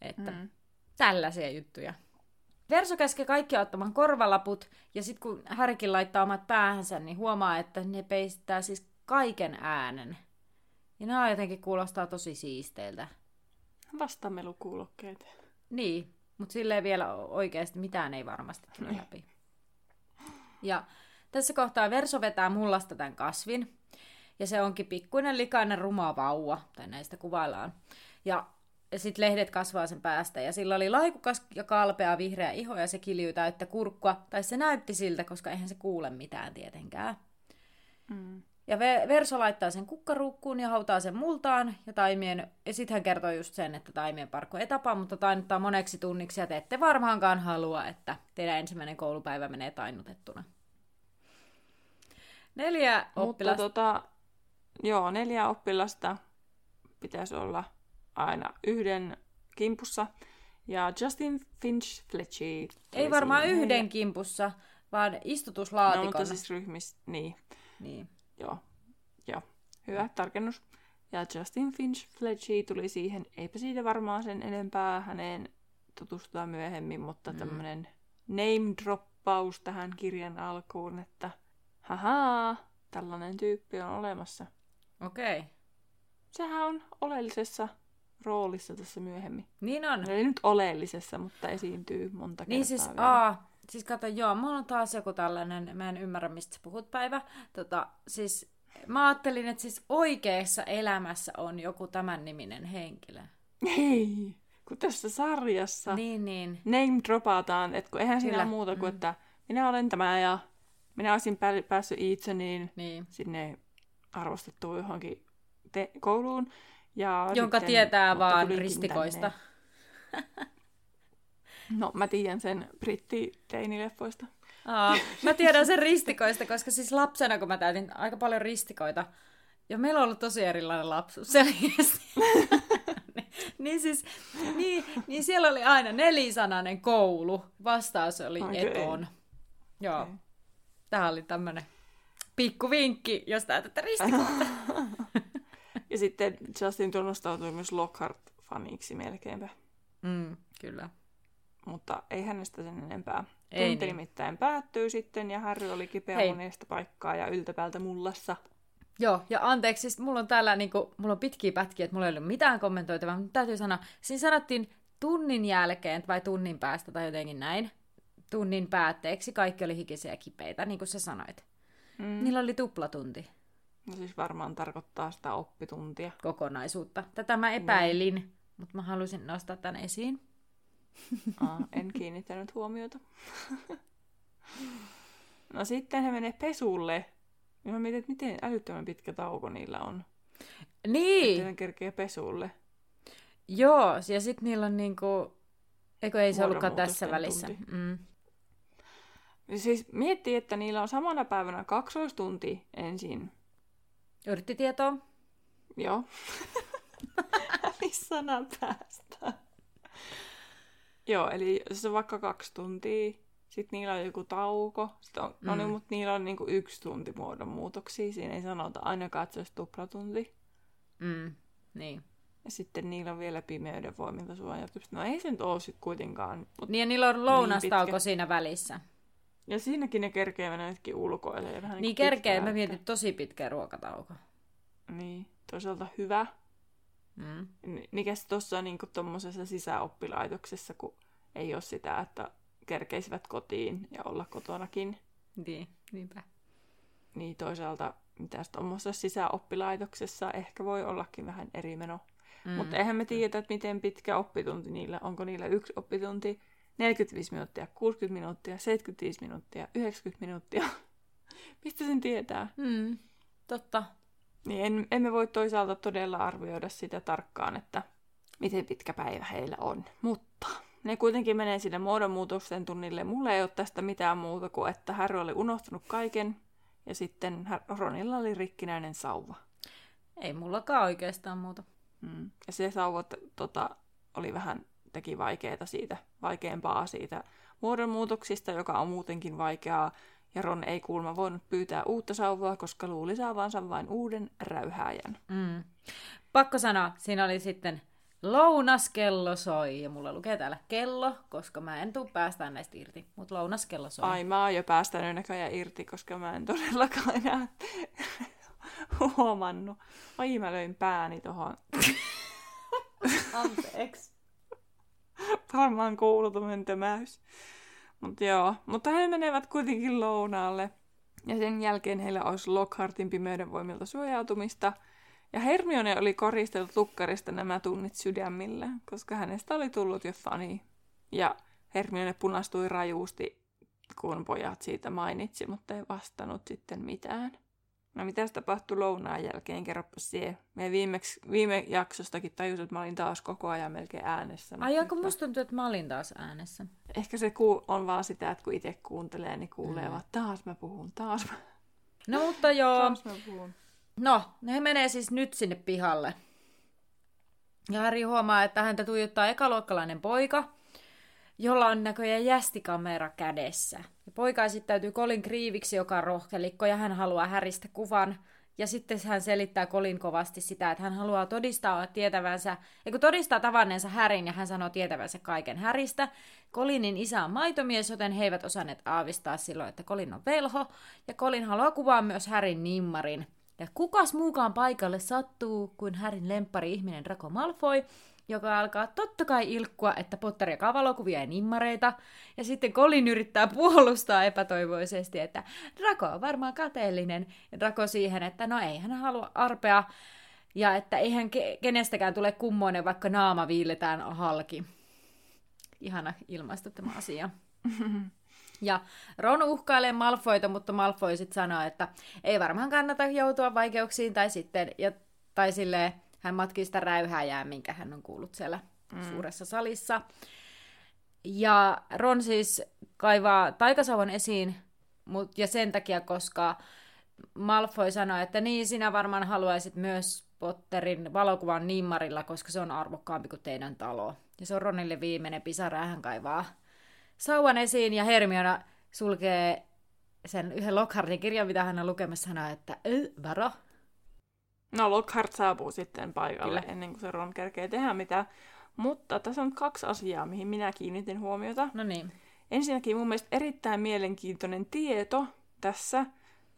B: Että mm. tällaisia juttuja. Verso käskee kaikki ottamaan korvalaput, ja sitten kun Härikin laittaa omat päähänsä, niin huomaa, että ne peistää siis kaiken äänen. Ja nämä jotenkin kuulostaa tosi siisteiltä.
A: Vastamelukuulokkeet.
B: Niin, mutta silleen vielä oikeasti mitään ei varmasti tule läpi. Ja tässä kohtaa Verso vetää mullasta tämän kasvin, ja se onkin pikkuinen likainen ruma vauva, tai näistä kuvaillaan. Ja sitten lehdet kasvaa sen päästä, ja sillä oli laikukas ja kalpea vihreä iho, ja se kiljuu täyttä kurkkua, tai se näytti siltä, koska eihän se kuule mitään tietenkään. Mm. Ja Verso laittaa sen kukkaruukkuun ja hautaa sen multaan, ja taimien, ja sitten hän kertoo just sen, että taimien parkko ei tapa, mutta tainnuttaa moneksi tunniksi, ja te ette varmaankaan halua, että teidän ensimmäinen koulupäivä menee tainnutettuna. Neljä oppilasta.
A: Mutta tota, Joo, neljä oppilasta pitäisi olla aina yhden kimpussa. Ja Justin Finch Fletchy.
B: Ei varmaan yhden kimpussa, vaan istutuslaatikon. No,
A: mutta siis ryhmissä, niin.
B: Niin.
A: Joo, joo. Hyvä tarkennus. Ja Justin Finch Fletchy tuli siihen, eipä siitä varmaan sen enempää häneen tutustutaan myöhemmin, mutta mm. tämmöinen name droppaus tähän kirjan alkuun, että haha, tällainen tyyppi on olemassa.
B: Okei. Okay.
A: Sehän on oleellisessa roolissa tässä myöhemmin.
B: Niin on.
A: Ei nyt oleellisessa, mutta esiintyy monta
B: niin
A: kertaa
B: siis, vielä. Aa, siis kato, joo, mulla on taas joku tällainen, mä en ymmärrä, mistä sä puhut, Päivä. Tota, siis mä ajattelin, että siis oikeassa elämässä on joku tämän niminen henkilö.
A: Hei, kun tässä sarjassa
B: niin, niin.
A: name dropataan, että kun eihän siinä muuta kuin, mm. että minä olen tämä ja minä olisin päässyt itse, niin, niin. sinne arvostettua johonkin te- kouluun. Ja
B: Jonka sitten, tietää vaan ristikoista. [LAUGHS]
A: no, mä tiedän sen britti-teinileffoista.
B: Aa, mä tiedän sen ristikoista, koska siis lapsena, kun mä täytin aika paljon ristikoita, ja meillä on ollut tosi erilainen lapsuus selkeästi. niin, siis, niin, niin siellä oli aina nelisanainen koulu. Vastaus oli okay. eton. Joo. Okay. Tämä oli tämmöinen pikku vinkki, jos täytätte ristikoita. [LAUGHS]
A: ja sitten Justin tunnustautui myös Lockhart-faniksi melkeinpä.
B: Mm, kyllä.
A: Mutta ei hänestä sen enempää. Ei Tunti niin. nimittäin päättyy sitten ja Harry oli kipeä Hei. monesta paikkaa ja yltäpäältä mullassa.
B: Joo, ja anteeksi, siis mulla on täällä niinku, mulla on pitkiä pätkiä, että mulla ei ole mitään kommentoitavaa, mutta täytyy sanoa, siinä sanottiin tunnin jälkeen vai tunnin päästä tai jotenkin näin, tunnin päätteeksi kaikki oli hikisiä ja kipeitä, niin kuin sä sanoit. Mm. Niillä oli tuplatunti.
A: No siis varmaan tarkoittaa sitä oppituntia.
B: Kokonaisuutta. Tätä mä epäilin, mm. mutta mä halusin nostaa tämän esiin.
A: Aa, en kiinnittänyt huomiota. [LAUGHS] no sitten he menee pesulle. Ja mä mietin, että miten älyttömän pitkä tauko niillä on.
B: Niin!
A: Että kerkee pesulle.
B: Joo, ja sitten niillä on niinku... Eikö ei se ollutkaan tässä välissä? Mm.
A: Siis miettii, että niillä on samana päivänä kaksoistunti ensin.
B: Yrttitietoa?
A: Joo. [LAUGHS] Missä sanan päästä? Joo, eli se on vaikka kaksi tuntia, sitten niillä on joku tauko, sitten on, mm. no niin, mm. mutta niillä on niinku yksi tunti muodonmuutoksia, siinä ei sanota ainakaan, että se olisi tuplatunti.
B: Mm, niin.
A: Ja sitten niillä on vielä pimeyden voimilta suojatus. No ei se nyt ole sitten kuitenkaan.
B: Niin ja niillä on lounastauko niin siinä välissä.
A: Ja siinäkin ne kerkee mennä nytkin ulkoille. Vähän
B: niin, niin kerkee, mä mietin tosi pitkä ruokatauko.
A: Niin, toisaalta hyvä. Mm. Mikäs tuossa niin tuommoisessa sisäoppilaitoksessa, kun ei ole sitä, että kerkeisivät kotiin ja olla kotonakin.
B: Niin, niinpä.
A: Niin toisaalta mitäs tuommoisessa sisäoppilaitoksessa ehkä voi ollakin vähän eri meno. Mm. Mutta eihän me tiedä, että miten pitkä oppitunti niillä, onko niillä yksi oppitunti 45 minuuttia, 60 minuuttia, 75 minuuttia, 90 minuuttia. [LAUGHS] Mistä sen tietää?
B: Mm, totta.
A: Niin en, emme voi toisaalta todella arvioida sitä tarkkaan, että miten pitkä päivä heillä on. Mutta ne kuitenkin menee sinne muodonmuutoksen tunnille. Mulla ei ole tästä mitään muuta kuin, että Harry oli unohtanut kaiken ja sitten Ronilla oli rikkinäinen sauva.
B: Ei mullakaan oikeastaan muuta.
A: Mm. Ja se sauva tota, oli vähän, teki vaikeaa siitä, vaikeampaa siitä muodonmuutoksista, joka on muutenkin vaikeaa. Ja Ron ei kuulma voinut pyytää uutta sauvaa, koska luuli saavansa vain uuden räyhääjän.
B: Mm. Pakko sanoa, siinä oli sitten lounaskello soi, ja mulla lukee täällä kello, koska mä en tuu päästään näistä irti, mutta lounaskello soi.
A: Ai mä oon jo päästänyt näköjään irti, koska mä en todellakaan enää [LAUGHS] huomannut. Ai mä löin pääni tohon. [LAUGHS]
B: Anteeksi.
A: Varmaan kuulutuminen tömäys. Mutta joo, mutta he menevät kuitenkin lounaalle. Ja sen jälkeen heillä olisi Lockhartin pimeyden voimilta suojautumista. Ja Hermione oli koristellut tukkarista nämä tunnit sydämillä, koska hänestä oli tullut jo fani. Ja Hermione punastui rajuusti, kun pojat siitä mainitsi, mutta ei vastannut sitten mitään. No mitä tapahtui lounaan jälkeen, kerropa sie. Me viimeksi, viime jaksostakin tajusin, että mä olin taas koko ajan melkein äänessä.
B: Ai joku musta tuntuu, että mä olin taas äänessä.
A: Ehkä se ku- on vaan sitä, että kun itse kuuntelee, niin kuulee mm. vaan taas mä puhun, taas mä...
B: No mutta joo.
A: taas mä puhun.
B: No, ne menee siis nyt sinne pihalle. Ja Harry huomaa, että häntä tuijottaa ekaluokkalainen poika, jolla on näköjään jästikamera kädessä. Ja poika esittäytyy Kolin kriiviksi, joka on rohkelikko, ja hän haluaa Häristä kuvan. Ja sitten hän selittää Kolin kovasti sitä, että hän haluaa todistaa tietävänsä, kun todistaa tavanneensa Härin, ja hän sanoo tietävänsä kaiken Häristä. Kolinin isä on maitomies, joten he eivät osanneet aavistaa silloin, että Kolin on velho, ja Kolin haluaa kuvaa myös Härin nimmarin. Ja kukas muukaan paikalle sattuu kuin Härin lemppari ihminen Draco Malfoy, joka alkaa totta kai ilkkua, että Potter jakaa valokuvia ja nimmareita. Ja sitten Colin yrittää puolustaa epätoivoisesti, että Draco on varmaan kateellinen. Ja Draco siihen, että no ei hän halua arpea. Ja että eihän ke- kenestäkään tule kummoinen, vaikka naama viiletään halki. Ihana ilmaista tämä asia. [LAUGHS] Ja Ron uhkailee Malfoita, mutta Malfoy sitten sanoo, että ei varmaan kannata joutua vaikeuksiin, tai sitten, ja, tai silleen, hän matkii sitä räyhääjää, minkä hän on kuullut siellä mm. suuressa salissa. Ja Ron siis kaivaa taikasauvan esiin, mut, ja sen takia, koska Malfoy sanoi, että niin, sinä varmaan haluaisit myös Potterin valokuvan nimmarilla, koska se on arvokkaampi kuin teidän talo. Ja se on Ronille viimeinen pisara, hän kaivaa sauvan esiin ja Hermiona sulkee sen yhden Lockhartin kirjan, mitä hän on lukemassa, sanoo, että varo.
A: No Lockhart saapuu sitten paikalle Kyllä. ennen kuin se Ron kerkee tehdä mitä. Mutta tässä on kaksi asiaa, mihin minä kiinnitin huomiota.
B: No niin.
A: Ensinnäkin mun mielestä erittäin mielenkiintoinen tieto tässä,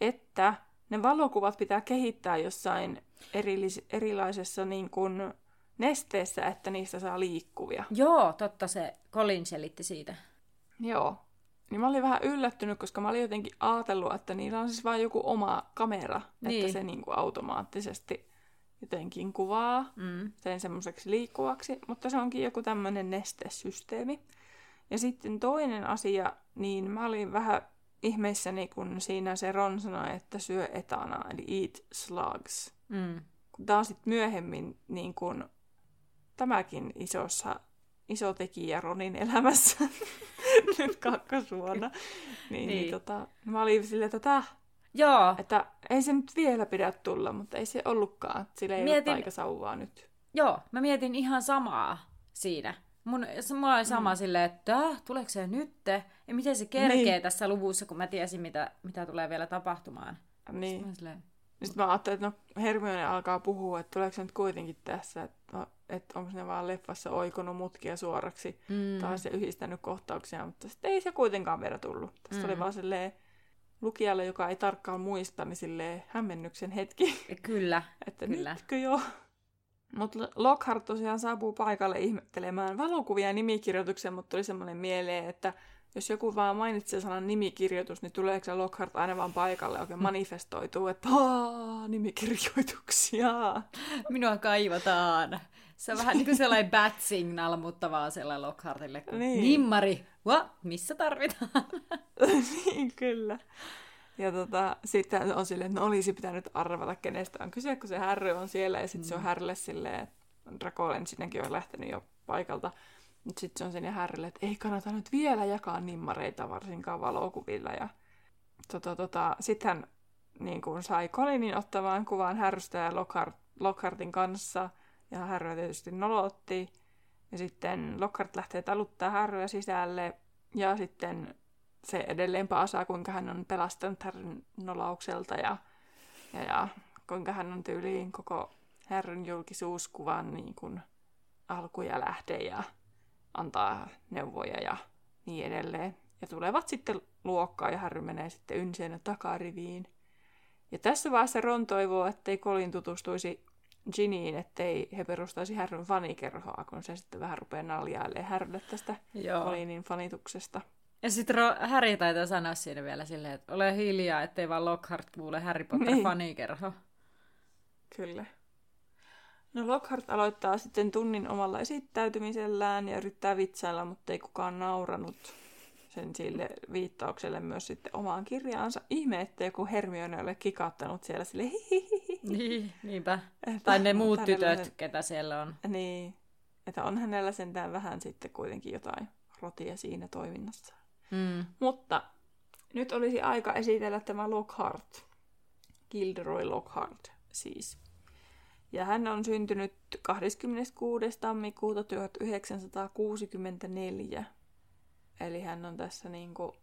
A: että ne valokuvat pitää kehittää jossain erillis- erilaisessa niin kuin nesteessä, että niistä saa liikkuvia.
B: Joo, totta se Colin selitti siitä.
A: Joo. Niin mä olin vähän yllättynyt, koska mä olin jotenkin ajatellut, että niillä on siis vain joku oma kamera, niin. että se niin kuin automaattisesti jotenkin kuvaa
B: Mm.
A: sen semmoiseksi liikkuvaksi, mutta se onkin joku tämmöinen nestesysteemi. Ja sitten toinen asia, niin mä olin vähän ihmeissäni, kun siinä se Ron sanoi, että syö etana, eli eat slugs.
B: Mm.
A: Kun on sitten myöhemmin niin kun, tämäkin isossa, iso tekijä Ronin elämässä [LAUGHS] nyt kakkosvuonna. Niin, niin.
B: Niin.
A: tota, mä olin silleen, että täh,
B: Joo,
A: että ei se nyt vielä pidä tulla, mutta ei se ollutkaan. Sillä ei
B: Mietin-
A: ole taikasauvaa nyt.
B: joo, mä mietin ihan samaa siinä. Mun, mulla oli sama
A: Mm.
B: silleen, että "Täh, tuleeko se nytte? Ja miten se kerkee
A: Niin.
B: tässä luvussa, kun mä tiesin, mitä, mitä tulee vielä tapahtumaan.
A: Niin.
B: Silleen,
A: Sitten mä ajattelin, että no Hermione alkaa puhua, että tuleeko se nyt kuitenkin tässä, että, no, että onko ne vaan leffassa oikonut mutkia suoraksi
B: mm,
A: tai se yhdistänyt kohtauksia, mutta sitten ei se kuitenkaan vielä tullut. Tässä mm. oli vaan silleen lukijalle, joka ei tarkkaan muista, niin silleen hämmennyksen hetki,
B: Kyllä, [LAUGHS]
A: että
B: Kyllä.
A: nytkö jo. Mutta Lockhart tosiaan saapuu paikalle ihmettelemään valokuvia ja nimikirjoituksia, mutta tuli semmoinen mieleen, että jos joku vaan mainitsee sanan nimikirjoitus, niin tuleeko se Lockhart aina vaan paikalle oikein manifestoituu, että nimikirjoituksia.
B: minua kaivataan. Se on vähän niin kuin sellainen bat signal, mutta vaan sellainen Lockhartille. Kun
A: Niin.
B: Nimmari, What? missä tarvitaan? [LAUGHS]
A: niin, kyllä. Ja tota, sitten on silleen, että no olisi pitänyt arvata, kenestä on kyse, kun se Harry on siellä, ja sitten mm. se on Harrylle silleen, että Draco ensinnäkin on lähtenyt jo paikalta, mutta sitten se on sinne Harrylle, että ei kannata nyt vielä jakaa nimmareita, varsinkaan valokuvilla. Ja tota, tota, sitten hän niin kuin sai Colinin ottamaan kuvan Harrystä ja Lockhart, Lockhartin kanssa, ja Harry tietysti nolotti. Ja sitten Lockhart lähtee taluttaa Harryä sisälle, ja sitten se edelleen paasaa, kuinka hän on pelastanut Härryn nolaukselta ja, ja, ja kuinka hän on tyyliin koko Härryn julkisuuskuvan niin kuin alku ja lähde ja antaa neuvoja ja niin edelleen. Ja tulevat sitten luokkaan ja Harry menee sitten ynseenä takariviin. Ja tässä vaiheessa Ron toivoo, ettei Colin tutustuisi Giniin, ettei he perustaisi Härryn fanikerhoa, kun se sitten vähän rupeaa naljailemaan Härrylle tästä
B: Joo.
A: Colinin fanituksesta.
B: Ja sitten Ro- Harry taitaa sanoa siinä vielä silleen, että ole hiljaa, ettei vaan Lockhart kuule Harry Potter
A: Niin.
B: fanikerho.
A: Kyllä. No Lockhart aloittaa sitten tunnin omalla esittäytymisellään ja yrittää vitsailla, mutta ei kukaan nauranut sen sille viittaukselle myös sitten omaan kirjaansa. Ihme, että joku Hermione ole kikauttanut siellä sille hihihihi.
B: Niin, niinpä.
A: Että
B: Tai ne muut tytöt,
A: sen-
B: ketä siellä on.
A: Niin, että on hänellä sentään vähän sitten kuitenkin jotain rotia siinä toiminnassa.
B: Mm.
A: Mutta nyt olisi aika esitellä tämä Lockhart. Gilderoy Lockhart siis. Ja hän on syntynyt 26. tammikuuta 1964. Eli hän on tässä niinku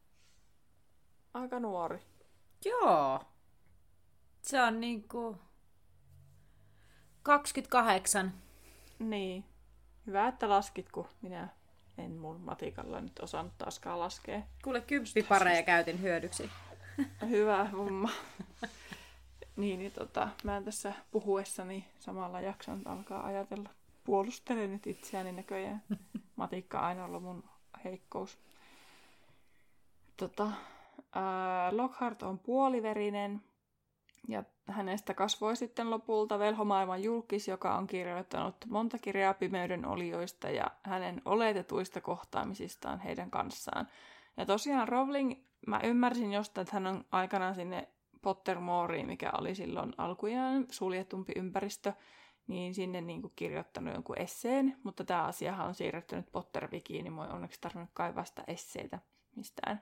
A: aika nuori.
B: Joo. Se on niinku 28.
A: Niin. Hyvä, että laskit, kun minä en mun matikalla nyt osannut taaskaan laskea.
B: Kuule, kymppipareja käytin hyödyksi.
A: Hyvä homma. Niin, niin tota, mä en tässä puhuessani samalla jakson alkaa ajatella. Puolustelen nyt itseäni näköjään. [LAUGHS] Matikka on aina ollut mun heikkous. Tota, ää, Lockhart on puoliverinen ja hänestä kasvoi sitten lopulta velhomaailman julkis, joka on kirjoittanut monta kirjaa pimeyden olioista ja hänen oletetuista kohtaamisistaan heidän kanssaan. Ja tosiaan Rowling, mä ymmärsin jostain, että hän on aikanaan sinne Pottermoreen, mikä oli silloin alkujaan suljetumpi ympäristö, niin sinne niin kuin kirjoittanut jonkun esseen, mutta tämä asiahan on siirretty nyt Pottervikiin, niin mä onneksi tarvinnut kaivaa sitä esseitä mistään.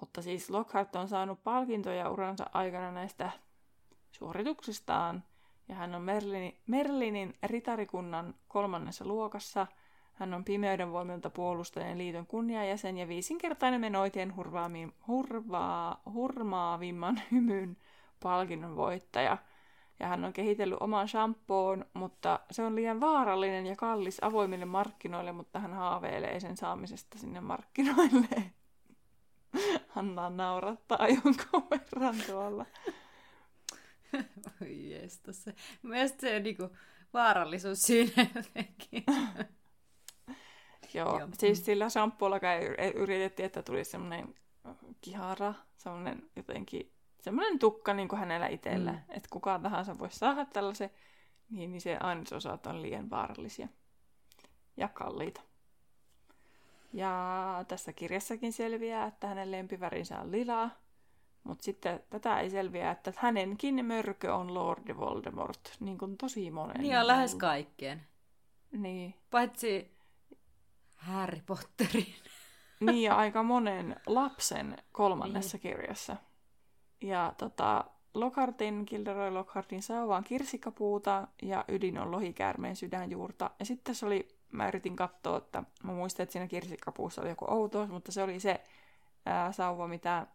A: Mutta siis Lockhart on saanut palkintoja uransa aikana näistä suorituksistaan, ja hän on Merlinin, Merlinin ritarikunnan kolmannessa luokassa. Hän on Pimeyden voimilta puolustajien liiton kunniajäsen ja viisinkertainen menoitien hurvaami, hurvaa, hurmaavimman [LAUGHS] hymyn palkinnon voittaja. Ja hän on kehitellyt oman shampoon, mutta se on liian vaarallinen ja kallis avoimille markkinoille, mutta hän haaveilee sen saamisesta sinne markkinoille. [LAUGHS] Hanna naurattaa jonkun verran tuolla. [LAUGHS]
B: Oi jestas. se. Mielestäni se niinku vaarallisuus siinä jotenkin.
A: Joo,
B: Joo.
A: siis sillä shampoolla yritettiin, että tuli semmoinen kihara, semmoinen jotenkin, semmoinen tukka niin kuin hänellä itsellä, mm. että kukaan tahansa voisi saada tällaisen, niin, niin se ainesosat on liian vaarallisia ja kalliita. Ja tässä kirjassakin selviää, että hänen lempivärinsä on lilaa, mutta sitten tätä ei selviä, että hänenkin mörkö on Lord Voldemort, niin kuin tosi monen.
B: Niin on lähes kaikkien.
A: Niin.
B: Paitsi Harry Potterin. [LAUGHS]
A: Niin ja aika monen lapsen kolmannessa niin. kirjassa. Ja tota, Lockhartin, Gilderoy Lockhartin sauva on kirsikkapuuta ja ydin on lohikäärmeen sydänjuurta. Ja sitten tässä oli, mä yritin katsoa, että mä muistan, että siinä kirsikkapuussa oli joku outous, mutta se oli se ää, sauva, mitä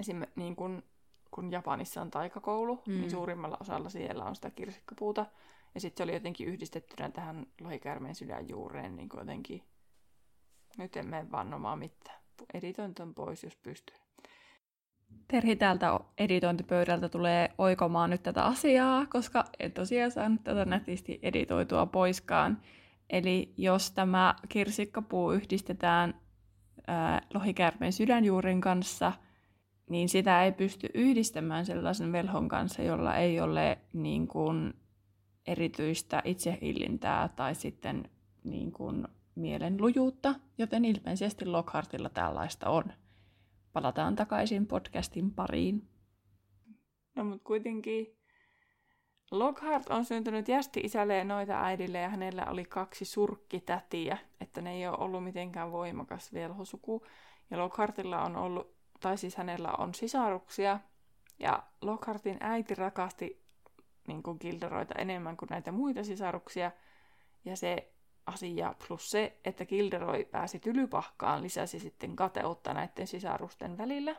A: esim. Niin kun, kun Japanissa on taikakoulu, niin mm. niin suurimmalla osalla siellä on sitä kirsikkapuuta. Ja sitten se oli jotenkin yhdistettynä tähän lohikäärmeen sydänjuureen niin kuin jotenkin nyt en mene vannomaan mitään. Editoin ton pois, jos pystyy. Terhi täältä editointipöydältä tulee oikomaan nyt tätä asiaa, koska en tosiaan saanut tätä nätisti editoitua poiskaan. Eli jos tämä kirsikkapuu yhdistetään ää, lohikäärmeen sydänjuurin kanssa, niin sitä ei pysty yhdistämään sellaisen velhon kanssa, jolla ei ole niin kuin, erityistä itsehillintää tai sitten niin kuin, mielen lujuutta, joten ilmeisesti Lockhartilla tällaista on. Palataan takaisin podcastin pariin. No mutta kuitenkin Lockhart on syntynyt jästi-isälle ja noita äidille ja hänellä oli kaksi surkkitätiä, että ne ei ole ollut mitenkään voimakas velhosuku. Ja Lockhartilla on ollut, tai siis hänellä on sisaruksia, ja Lockhartin äiti rakasti niin kuin Gilderoita enemmän kuin näitä muita sisaruksia, ja se asia, plus se, että Gilderoy pääsi tylypahkaan, lisäsi sitten kateutta näiden sisarusten välillä.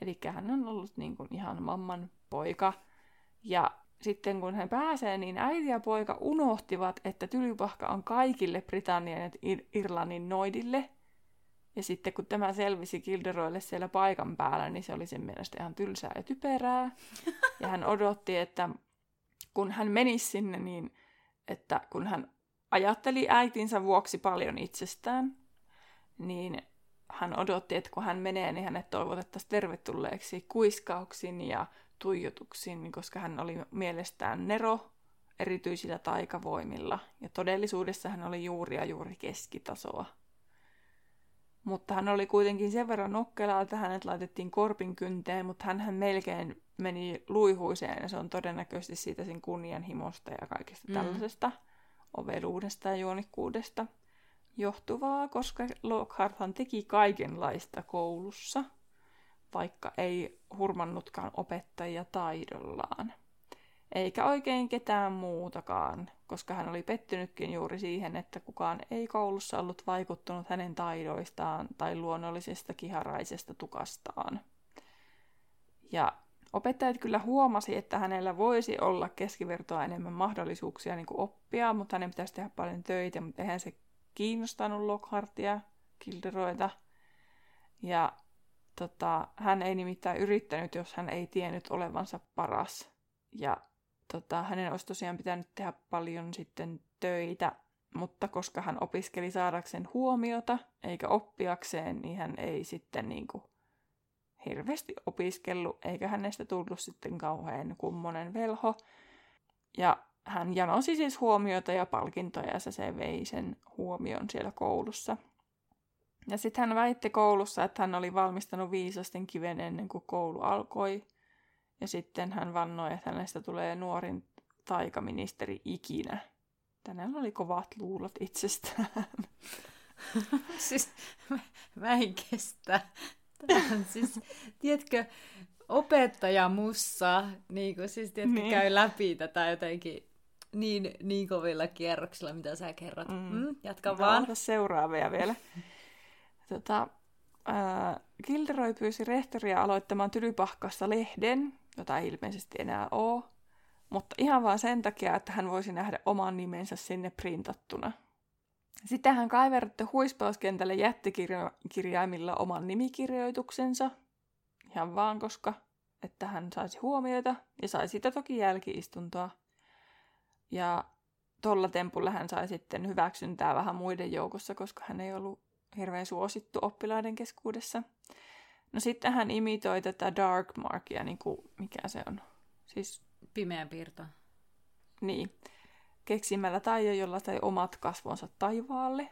A: Eli hän on ollut niin kuin ihan mamman poika. Ja sitten kun hän pääsee, niin äiti ja poika unohtivat, että tylypahka on kaikille Britannian ja Irlannin noidille. Ja sitten kun tämä selvisi Gilderoille siellä paikan päällä, niin se oli sen mielestä ihan tylsää ja typerää. Ja hän odotti, että kun hän menisi sinne, niin että kun hän ajatteli äitinsä vuoksi paljon itsestään, niin hän odotti, että kun hän menee, niin hänet toivotettaisiin tervetulleeksi kuiskauksin ja tuijotuksin, koska hän oli mielestään nero erityisillä taikavoimilla, ja todellisuudessa hän oli juuri ja juuri keskitasoa. Mutta hän oli kuitenkin sen verran nokkela, että hänet laitettiin korpin kynteen, mutta hän melkein meni luihuiseen, ja se on todennäköisesti siitä sen kunnianhimosta ja kaikesta mm. tällaisesta oveluudesta ja juonikkuudesta johtuvaa, koska Lockharthan teki kaikenlaista koulussa, vaikka ei hurmannutkaan opettajia taidollaan. Eikä oikein ketään muutakaan, koska hän oli pettynytkin juuri siihen, että kukaan ei koulussa ollut vaikuttunut hänen taidoistaan tai luonnollisesta kiharaisesta tukastaan. Ja Opettajat kyllä huomasi, että hänellä voisi olla keskivertoa enemmän mahdollisuuksia niin oppia, mutta hänen pitäisi tehdä paljon töitä, mutta eihän se kiinnostanut Lockhartia, Kilderoita. Ja tota, hän ei nimittäin yrittänyt, jos hän ei tiennyt olevansa paras. Ja tota, hänen olisi tosiaan pitänyt tehdä paljon sitten töitä, mutta koska hän opiskeli saadakseen huomiota eikä oppiakseen, niin hän ei sitten niin kuin hirveästi opiskellut, eikä hänestä tullut sitten kauhean kummonen velho. Ja hän janosi siis huomiota ja palkintoja, ja se vei sen huomion siellä koulussa. Ja sitten hän väitti koulussa, että hän oli valmistanut viisasten kiven ennen kuin koulu alkoi. Ja sitten hän vannoi, että hänestä tulee nuorin taikaministeri ikinä. Tänään oli kovat luulot itsestään. [LAUGHS]
B: siis mä, mä en kestä. Tämä on siis, tiedätkö, opettaja mussa, niin kuin, siis tiedätkö, niin. käy läpi tätä jotenkin niin, niin kovilla kierroksilla, mitä sä kerrot. Mm. Mm, jatka vaan.
A: seuraavia vielä. tota, äh, Gilderoy pyysi rehtoria aloittamaan Tylypahkassa lehden, jota ei ilmeisesti enää ole, mutta ihan vaan sen takia, että hän voisi nähdä oman nimensä sinne printattuna. Sitten hän kaiverti huispauskentälle jättikirjaimilla oman nimikirjoituksensa, ihan vaan koska, että hän saisi huomiota ja sai sitä toki jälkiistuntoa. Ja tolla tempulla hän sai sitten hyväksyntää vähän muiden joukossa, koska hän ei ollut hirveän suosittu oppilaiden keskuudessa. No sitten hän imitoi tätä Dark Markia, niin kuin, mikä se on? Siis,
B: Pimeä piirto.
A: niin, keksimällä taio, jolla sai omat kasvonsa taivaalle.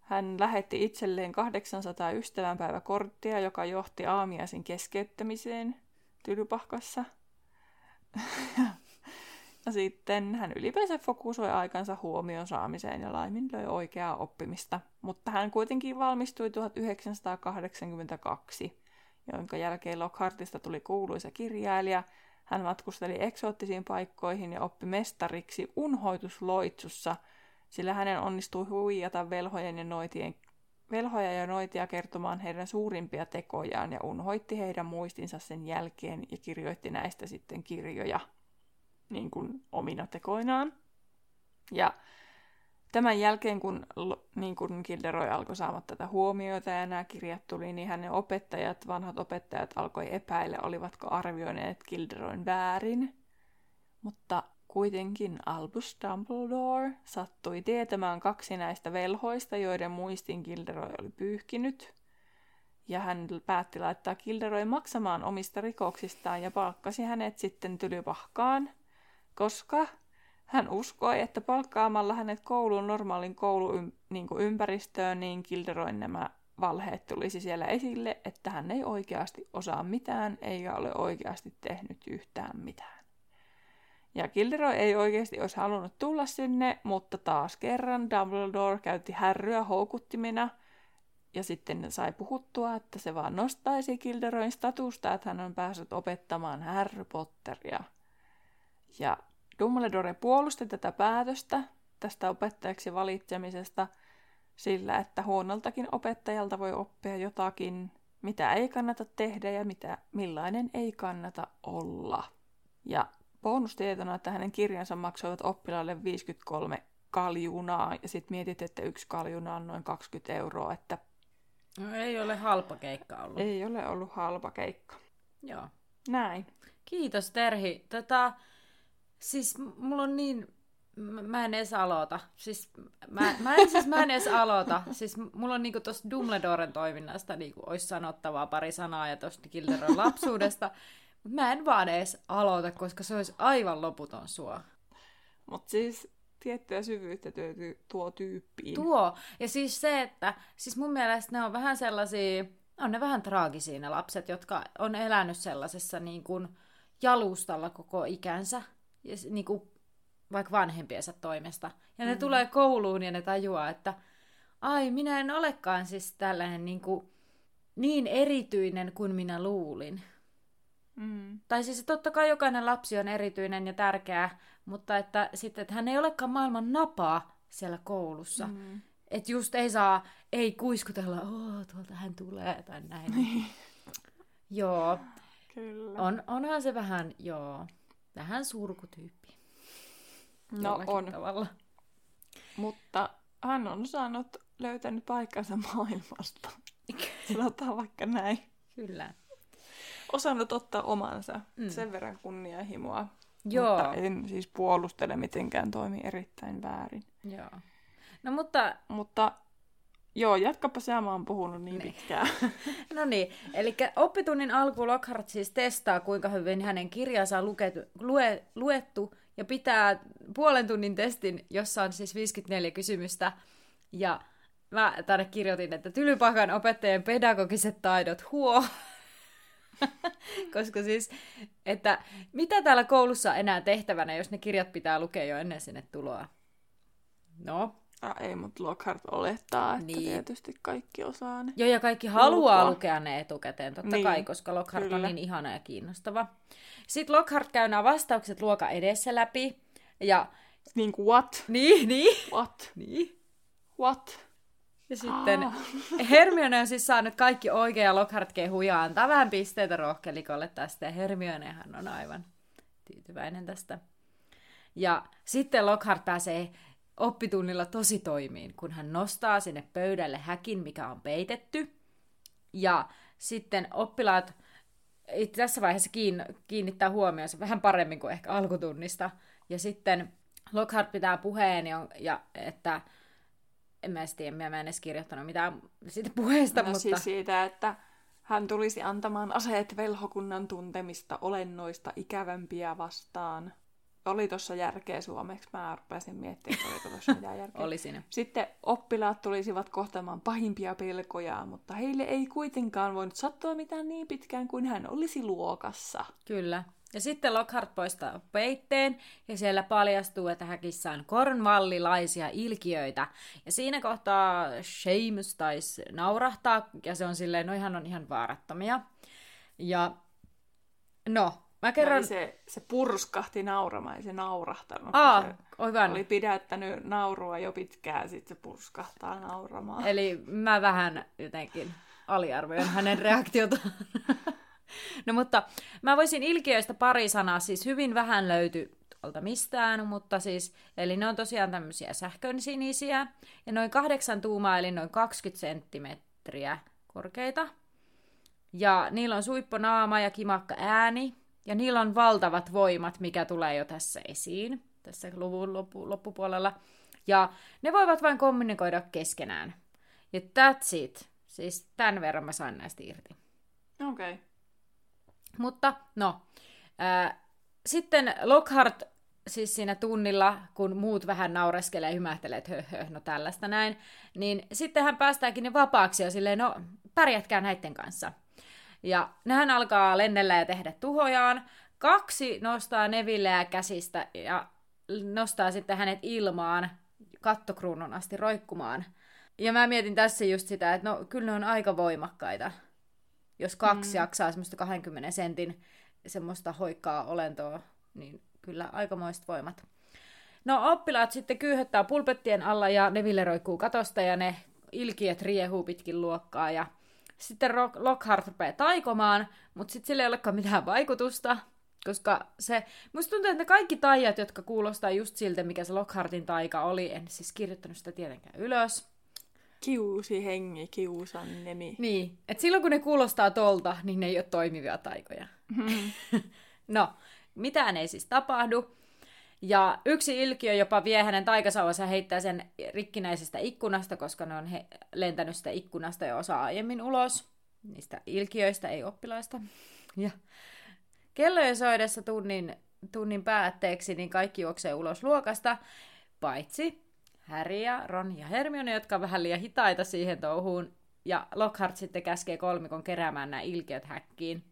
A: Hän lähetti itselleen 800 ystävänpäiväkorttia, joka johti aamiaisen keskeyttämiseen Tylypahkassa. ja sitten hän ylipäänsä fokusoi aikansa huomion saamiseen ja laiminlöi oikeaa oppimista. Mutta hän kuitenkin valmistui 1982, jonka jälkeen Lockhartista tuli kuuluisa kirjailija. Hän matkusteli eksoottisiin paikkoihin ja oppi mestariksi unhoitusloitsussa, sillä hänen onnistui huijata velhojen ja noitien velhoja ja noitia kertomaan heidän suurimpia tekojaan ja unhoitti heidän muistinsa sen jälkeen ja kirjoitti näistä sitten kirjoja niin kuin omina tekoinaan. Ja tämän jälkeen, kun niin kuin Kilderoy alkoi saamaan tätä huomiota ja nämä kirjat tuli, niin hänen opettajat, vanhat opettajat alkoi epäillä, olivatko arvioineet Kilderoyn väärin. Mutta kuitenkin Albus Dumbledore sattui tietämään kaksi näistä velhoista, joiden muistin Kilderoy oli pyyhkinyt. Ja hän päätti laittaa Kilderoy maksamaan omista rikoksistaan ja palkkasi hänet sitten tylypahkaan, koska hän uskoi, että palkkaamalla hänet kouluun normaalin kouluympäristöön, niin Kilderoin nämä valheet tulisi siellä esille, että hän ei oikeasti osaa mitään eikä ole oikeasti tehnyt yhtään mitään. Ja Kilderoy ei oikeasti olisi halunnut tulla sinne, mutta taas kerran Dumbledore käytti härryä houkuttimina ja sitten sai puhuttua, että se vaan nostaisi Kilderoin statusta, että hän on päässyt opettamaan Harry Potteria. Ja Dumbledore puolusti tätä päätöstä tästä opettajaksi valitsemisesta sillä, että huonoltakin opettajalta voi oppia jotakin, mitä ei kannata tehdä ja mitä, millainen ei kannata olla. Ja bonustietona, että hänen kirjansa maksoivat oppilaille 53 kaljunaa, ja sitten mietit, että yksi kaljuna on noin 20 euroa, että...
B: No ei ole halpa keikka ollut.
A: Ei ole ollut halpa keikka.
B: Joo.
A: Näin.
B: Kiitos Terhi. Tota, siis mulla on niin... Mä en edes aloita. Siis, mä, mä, en, siis mä en edes aloita. Siis mulla on niinku tosta Dumbledoren toiminnasta niinku olisi sanottavaa pari sanaa ja tosta Kilderon lapsuudesta. Mutta mä en vaan edes aloita, koska se olisi aivan loputon sua.
A: Mutta siis tiettyä syvyyttä työ, tuo tyyppiin.
B: Tuo. Ja siis se, että siis mun mielestä ne on vähän sellaisia, on ne vähän traagisia ne lapset, jotka on elänyt sellaisessa niin kuin jalustalla koko ikänsä. Ja niin kuin vaikka vanhempiensa toimesta. Ja ne mm. tulee kouluun ja ne tajuaa, että ai, minä en olekaan siis tällainen niin, kuin, niin erityinen kuin minä luulin. Mm. Tai siis totta kai jokainen lapsi on erityinen ja tärkeä, mutta että sitten, että hän ei olekaan maailman napaa siellä koulussa. Mm. Että just ei saa, ei kuiskutella, oo, tuolta hän tulee tai näin. Niin. joo.
A: Kyllä.
B: On, onhan se vähän, joo, vähän surkutyyppi.
A: No on.
B: Tavalla.
A: Mutta hän on saanut, löytänyt paikkansa maailmasta. [LAUGHS] Sanotaan vaikka näin.
B: Kyllä
A: osannut ottaa omansa. Mm. Sen verran kunnianhimoa.
B: Joo.
A: Mutta en siis puolustele mitenkään toimi erittäin väärin.
B: Joo. No mutta...
A: Mutta joo, jatkapa sä, mä oon puhunut niin, niin. pitkään. [LAUGHS]
B: no niin, eli oppitunnin alku Lockhart siis testaa, kuinka hyvin hänen kirjansa on luketu, lue, luettu ja pitää puolen tunnin testin, jossa on siis 54 kysymystä. Ja mä tänne kirjoitin, että Tylypakan opettajien pedagogiset taidot huo. [LAUGHS] Koska siis, että mitä täällä koulussa on enää tehtävänä, jos ne kirjat pitää lukea jo ennen sinne tuloa? No.
A: Ah, ei, mutta Lockhart olettaa, että niin. tietysti kaikki osaa ne.
B: Joo, ja kaikki haluaa Lukua. lukea ne etukäteen, totta niin. kai, koska Lockhart Kyllä. on niin ihana ja kiinnostava. Sitten Lockhart käy nämä vastaukset luoka edessä läpi. Ja...
A: Niin kuin what?
B: Niin, niin.
A: What?
B: Niin.
A: What?
B: Ja sitten ah. Hermione on siis saanut kaikki oikein ja Lockhart kehuu ja antaa vähän pisteitä rohkelikolle tästä. Ja Hermionehan on aivan tyytyväinen tästä. Ja sitten Lockhart pääsee oppitunnilla tosi toimiin, kun hän nostaa sinne pöydälle häkin, mikä on peitetty. Ja sitten oppilaat tässä vaiheessa kiinnittää huomionsa vähän paremmin kuin ehkä alkutunnista. Ja sitten Lockhart pitää puheen, ja, ja että en mä edes tiedä, mä en edes kirjoittanut mitään siitä puheesta,
A: no,
B: mutta...
A: siis siitä, että hän tulisi antamaan aseet velhokunnan tuntemista olennoista ikävämpiä vastaan. Oli tuossa järkeä suomeksi. Mä rupesin miettimään, että oliko tuossa mitään järkeä.
B: Oli siinä.
A: Sitten oppilaat tulisivat kohtaamaan pahimpia pelkoja, mutta heille ei kuitenkaan voinut sattua mitään niin pitkään kuin hän olisi luokassa.
B: Kyllä. Ja sitten Lockhart poistaa peitteen, ja siellä paljastuu, että häkissä on kornvallilaisia ilkiöitä. Ja siinä kohtaa Seamus taisi naurahtaa, ja se on silleen, no ihan on ihan vaarattomia. Ja no, mä kerron...
A: Se, se purskahti nauramaan, ei se naurahtanut.
B: Aa,
A: se
B: oivan.
A: oli pidättänyt naurua jo pitkään, sitten se purskahtaa nauramaan.
B: Eli mä vähän jotenkin aliarvioin hänen reaktiotaan. No mutta mä voisin ilkiöistä pari sanaa, siis hyvin vähän löytyy tuolta mistään, mutta siis, eli ne on tosiaan tämmöisiä sähkönsinisiä, ja noin kahdeksan tuumaa, eli noin 20 senttimetriä korkeita. Ja niillä on suippo naama ja kimakka ääni, ja niillä on valtavat voimat, mikä tulee jo tässä esiin, tässä luvun loppu, loppupuolella. Ja ne voivat vain kommunikoida keskenään. Ja that's it. Siis tämän verran mä sain näistä irti.
A: Okei. Okay.
B: Mutta no, ää, sitten Lockhart siis siinä tunnilla, kun muut vähän naureskelee ja hymähtelee, että höh, höh, no tällaista näin, niin sitten hän päästääkin ne vapaaksi ja silleen, no pärjätkää näiden kanssa. Ja nehän alkaa lennellä ja tehdä tuhojaan. Kaksi nostaa Nevilleä käsistä ja nostaa sitten hänet ilmaan kattokruunun asti roikkumaan. Ja mä mietin tässä just sitä, että no kyllä ne on aika voimakkaita. Jos kaksi mm. jaksaa semmoista 20 sentin semmoista hoikkaa olentoa, niin kyllä aikamoiset voimat. No oppilaat sitten kyyhöttää pulpettien alla ja ne villeroikkuu katosta ja ne ilkiöt riehuu pitkin luokkaa ja sitten Lockhart rupeaa taikomaan, mutta sitten sillä ei olekaan mitään vaikutusta, koska se, musta tuntuu, että ne kaikki taijat, jotka kuulostaa just siltä, mikä se Lockhartin taika oli, en siis kirjoittanut sitä tietenkään ylös,
A: Kiusi hengi, kiusan nemi.
B: Niin, että silloin kun ne kuulostaa tolta, niin ne ei ole toimivia taikoja. Mm. [LAUGHS] no, mitään ei siis tapahdu. Ja yksi ilkiö jopa vie hänen taikasauvansa heittää sen rikkinäisestä ikkunasta, koska ne on he lentänyt sitä ikkunasta jo osa aiemmin ulos. Niistä ilkiöistä, ei oppilaista. Ja kellojen soidessa tunnin, tunnin päätteeksi, niin kaikki juoksee ulos luokasta, paitsi Harry ja Ron ja Hermione, jotka on vähän liian hitaita siihen touhuun, ja Lockhart sitten käskee kolmikon keräämään nämä ilkeät häkkiin.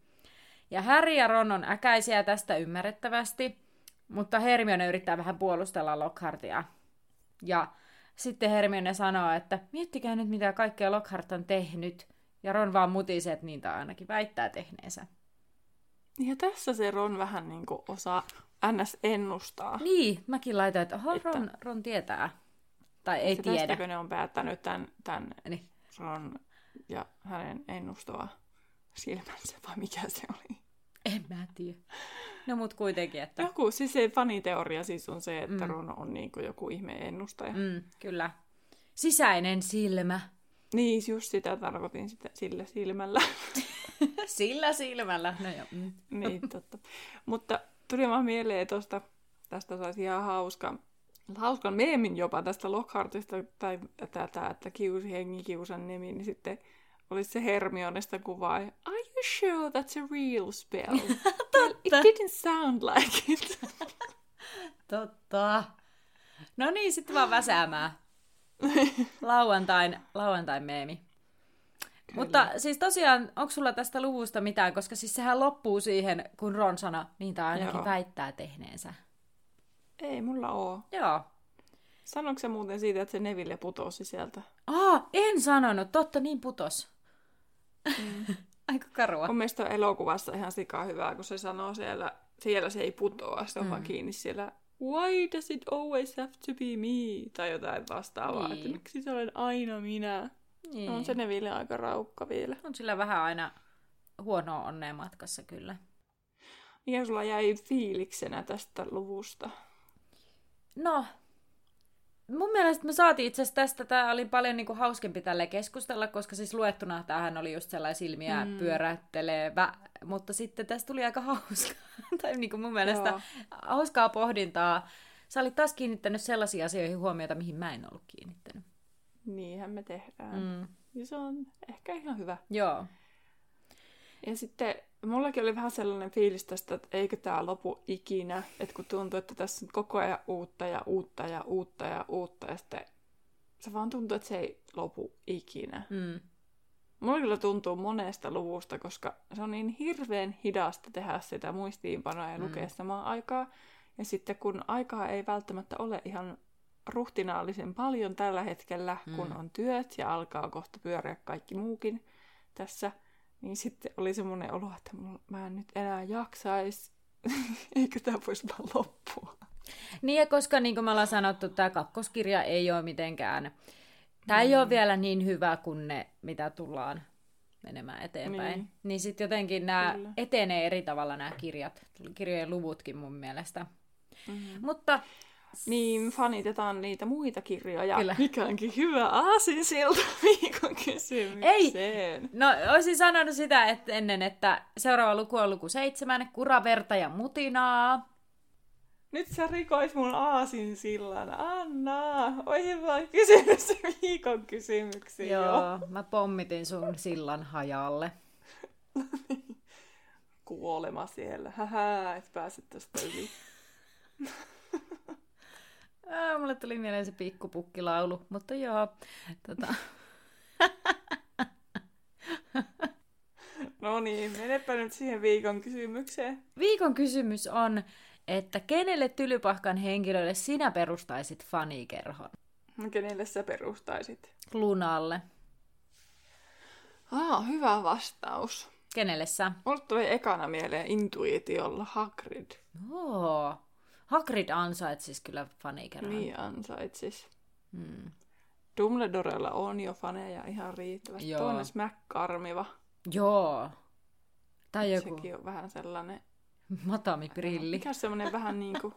B: Ja Harry ja Ron on äkäisiä tästä ymmärrettävästi, mutta Hermione yrittää vähän puolustella Lockhartia. Ja sitten Hermione sanoo, että miettikää nyt mitä kaikkea Lockhart on tehnyt. Ja Ron vaan mutisee, että niitä ainakin väittää tehneensä.
A: Ja tässä se Ron vähän niin kuin osaa ns. ennustaa.
B: Niin, mäkin laitan, että oho, Ron, Ron tietää. Tai ei
A: se
B: tiedä.
A: Tästäkö ne on päättänyt tämän, tämän
B: Niin.
A: Ron ja hänen ennustava silmänsä, vai mikä se oli? [LAUGHS]
B: En mä tiedä. No mut kuitenkin, että...
A: Joku, siis se faniteoria siis on se, että mm. Ron on niin kuin joku ihme ennustaja.
B: Mm, kyllä. Sisäinen silmä.
A: Niin, just sitä tarkoitin sitä, sillä silmällä. [LAUGHS]
B: Sillä silmällä, no joo. Mm. [LAUGHS]
A: niin, totta. Mutta tuli vaan mieleen tosta, tästä saisi ihan hauska, hauskan meemin jopa tästä Lockhartista, tai tätä, että kiusi hengi kiusan nimi, niin sitten olisi se Hermionesta kuva. Are you sure that's a real spell? [LAUGHS] well, it didn't sound like it. [LAUGHS]
B: Totta. No niin, sitten vaan väsäämään. [LAUGHS] Lauantain, lauantain meemi. Kyllä. Mutta siis tosiaan, onko sulla tästä luvusta mitään, koska siis sehän loppuu siihen, kun Ron sanoi, niin tai ainakin
A: Joo.
B: väittää tehneensä.
A: Ei mulla oo.
B: Joo.
A: Sanoiko se muuten siitä, että se Neville putosi sieltä?
B: Aa, en sanonut, totta niin putos. Mm. [LAUGHS] Aika karua.
A: On mielestäni elokuvassa ihan sikaa hyvää, kun se sanoo siellä, siellä se ei putoa, se on mm. vaan kiinni siellä Why does it always have to be me? Tai jotain vastaavaa, niin. että miksi se olen aina minä?
B: Niin.
A: On se Neville aika raukka vielä.
B: on sillä vähän aina huonoa onnea matkassa kyllä.
A: Mikä sulla jäi fiiliksenä tästä luvusta?
B: No, mun mielestä me saatiin itse asiassa tästä, tämä oli paljon niinku hauskempi tälle keskustella, koska siis luettuna tämähän oli just sellainen silmiä mm. pyöräyttelevä, mutta sitten tästä tuli aika [LAUGHS] hauska, tai niinku mun mielestä
A: Joo.
B: hauskaa pohdintaa sä olit taas kiinnittänyt sellaisiin asioihin huomiota, mihin mä en ollut kiinnittänyt.
A: Niinhän me tehdään.
B: Mm.
A: Ja se on ehkä ihan hyvä.
B: Joo.
A: Ja sitten mullakin oli vähän sellainen fiilis tästä, että eikö tämä lopu ikinä. Että kun tuntuu, että tässä on koko ajan uutta ja uutta ja uutta ja uutta. Ja sitten se vaan tuntuu, että se ei lopu ikinä.
B: Mm.
A: Mulla kyllä tuntuu monesta luvusta, koska se on niin hirveän hidasta tehdä sitä muistiinpanoa ja
B: Mm.
A: lukea samaan aikaa. Ja sitten kun aikaa ei välttämättä ole ihan ruhtinaallisen paljon tällä hetkellä, mm. kun
B: Mm.
A: on työt ja alkaa kohta pyöriä kaikki muukin tässä, niin sitten oli semmoinen olo, että mä en nyt enää jaksais. [LAUGHS] Eikö tämä voisi vaan loppua?
B: Niin ja koska niin kuin me ollaan sanottu, tämä kakkoskirja ei ole mitenkään, tämä ei ole vielä niin hyvä kuin ne, mitä tullaan menemään eteenpäin.
A: Niin.
B: Niin, niin sitten jotenkin nämä
A: Kyllä.
B: etenee eri tavalla nämä kirjat, kirjojen luvutkin mun mielestä.
A: Mm-hmm.
B: Mutta
A: Niin, fanitetaan niitä muita kirjoja.
B: Kyllä.
A: Mikä onkin hyvä aasinsilta [LAUGHS] viikon kysymykseen.
B: No, olisin sanonut sitä että ennen, että seuraava luku on luku seitsemän, kura, verta ja mutinaa.
A: Nyt sä rikoit mun aasinsillan. Anna, oi vaan kysymys [LAUGHS] viikon kysymyksiin jo.
B: Joo, mä pommitin sun sillan hajalle. [LAUGHS]
A: Kuolema siellä. Hähä, et pääse tästä yli.
B: Ää, mulle tuli mieleen se pikkupukkilaulu, mutta joo. Tota,
A: No niin, menepä nyt siihen viikon kysymykseen.
B: viikon kysymys on, että kenelle tylypahkan henkilölle sinä perustaisit fanikerhon?
A: Kenelle sä perustaisit?
B: Lunalle.
A: Aa, hyvä vastaus.
B: Kenelle sä?
A: Mulle tuli ekana mieleen intuitiolla Hagrid.
B: Oo. Hagrid ansaitsis kyllä fanikerhon.
A: Niin ansaitsis.
B: Hmm.
A: Dumbledorella on jo faneja ihan riittävästi.
B: Joo.
A: Toinen McCarmiva.
B: Joo. Tai joku
A: Sekin on vähän sellainen...
B: matamiprilli.
A: Mikä semmoinen vähän niinku...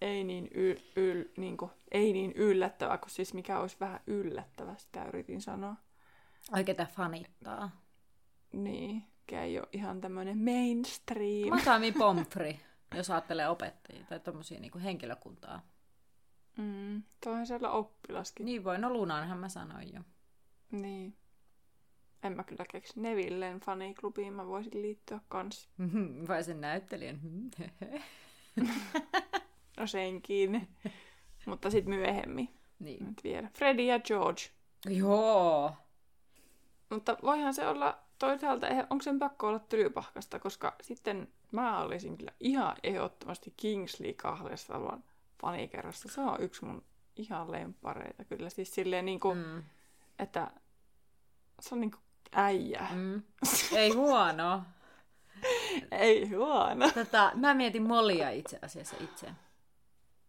A: ei niin, yl, yl, niinku, ei niin yllättävä, kun siis mikä olisi vähän yllättävä, sitä yritin sanoa.
B: Ai ketä fanittaa.
A: Niin, mikä ei ole ihan tämmöinen mainstream.
B: Matami Pomfri, [LAUGHS] jos ajattelee opettajia tai tommosia niinku henkilökuntaa.
A: Mm, toihan siellä oppilaskin.
B: Niin voi, no Lunanhan mä sanoin jo.
A: Niin. En mä kyllä keksi. Nevilleen faniklubiin mä voisin liittyä kans. [LAUGHS]
B: Vai sen näyttelijän. [LAUGHS]
A: No senkin. Mutta sitten myöhemmin.
B: niin.
A: Nyt vielä. Freddy ja George.
B: Joo.
A: Mutta voihan se olla toisaalta, onko sen pakko olla tylypahkasta, koska sitten mä olisin kyllä ihan ehdottomasti Kingsley kahdessa vaan fanikerrassa. Se on yksi mun ihan lempareita kyllä. Siis silleen niinku, mm.
B: Mm.
A: että se on niinku äijä. Mm. [LAUGHS]
B: Ei huono.
A: Ei huono.
B: Tota, mä mietin Mollia itse asiassa itse.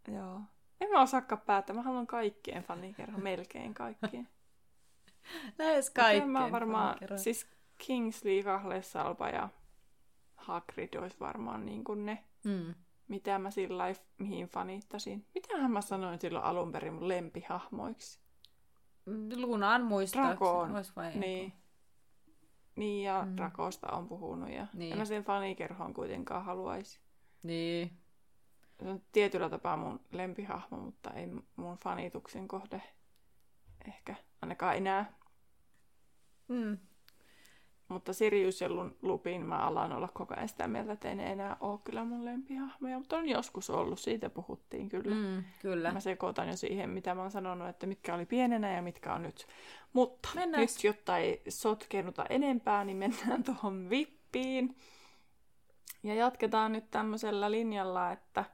A: Joo. En mä osaakaan päättää. Mä haluan kaikkien fanikerran, melkein kaikkien. [LAUGHS]
B: Lähes
A: Kyllä
B: kaikkeen.
A: Mä varmaan,
B: fanikerran.
A: siis Kingsley, Kahlesalpa ja Hagrid olisi varmaan niin kuin ne,
B: Mm.
A: mitä mä sillä mihin fanittasin. Mitähän mä sanoin silloin alun perin mun lempihahmoiksi?
B: Lunan muistaakseni. Vai
A: Niin. Niin, ja
B: Mm.
A: mm. Drakosta on puhunut. Ja
B: Niin.
A: en mä sen fanikerhoon kuitenkaan haluaisi.
B: Niin.
A: Se on tietyllä tapaa mun lempihahmo, mutta ei mun fanituksen kohde ehkä ainakaan enää.
B: Mm.
A: Mutta Sirius ja Lu- Lupin mä alan olla koko ajan sitä mieltä, että ei ne enää ole kyllä mun lempihahmoja. Mutta on joskus ollut, siitä puhuttiin kyllä. Mm.
B: Kyllä.
A: Mä sekoitan jo siihen, mitä mä oon sanonut, että mitkä oli pienenä ja mitkä on nyt. Mutta
B: Mennään.
A: nyt, jotta ei sotkenuta enempää, niin mennään [LAUGHS] tuohon vippiin. Ja jatketaan nyt tämmöisellä linjalla, että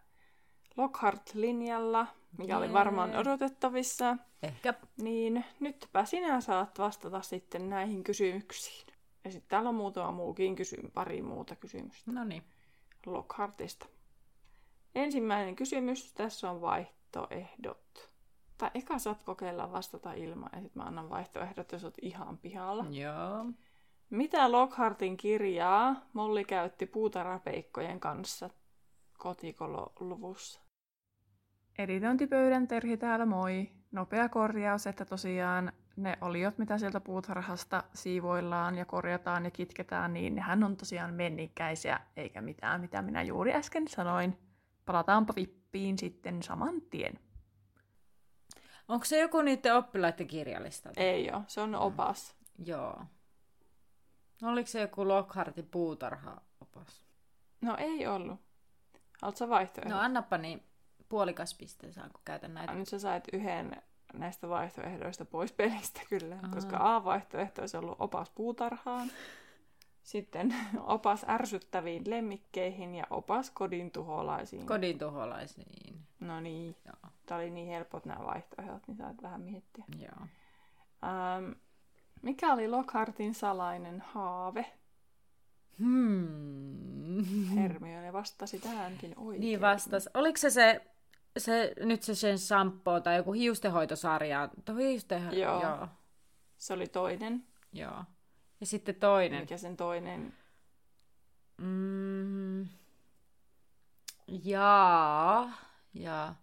A: Lockhart-linjalla, mikä oli
B: Jee.
A: varmaan odotettavissa,
B: Ehkä.
A: niin nytpä sinä saat vastata sitten näihin kysymyksiin. Ja sitten täällä on muutama muukin kysymys, pari muuta kysymystä
B: No niin.
A: Lockhartista. Ensimmäinen kysymys, tässä on vaihtoehdot. Tai eka saat kokeilla vastata ilman, ja sitten mä annan vaihtoehdot, jos oot ihan pihalla.
B: Joo.
A: Mitä Lockhartin kirjaa Molli käytti puutarhapeikkojen kanssa kotikololuvussa? Editointipöydän Terhi täällä moi. Nopea korjaus, että tosiaan ne oliot, mitä sieltä puutarhasta siivoillaan ja korjataan ja kitketään, niin nehän on tosiaan mennikäisiä, eikä mitään, mitä minä juuri äsken sanoin. Palataanpa vippiin. sitten saman tien.
B: Onko se joku niiden oppilaiden kirjallista?
A: Ei ole, se on opas.
B: Joo. Oliko se joku Lockhartin puutarha-opas?
A: No ei ollut. Haluatko vaihtoehdot?
B: No annappa niin puolikas piste, saanko käytä näitä.
A: No, nyt sä sait yhden näistä vaihtoehdoista pois pelistä kyllä, Aha. koska A-vaihtoehto olisi ollut opas puutarhaan, sitten [LAUGHS] opas ärsyttäviin lemmikkeihin ja opas kodin tuholaisiin.
B: Kodin tuholaisiin.
A: No niin. Joo. Tämä oli niin helpot nämä vaihtoehdot, niin saat vähän miettiä.
B: Joo.
A: Ähm, mikä oli Lockhartin salainen haave?
B: Hmm. [LAUGHS]
A: Hermione vastasi tähänkin oikein.
B: Niin vastas. Oliko se se, se nyt se sen shampoo tai joku hiustenhoitosarja? Hiusteho...
A: Joo. Joo. Se oli toinen.
B: Joo. Ja sitten toinen.
A: Mikä sen toinen?
B: Mm. Jaa. Jaa.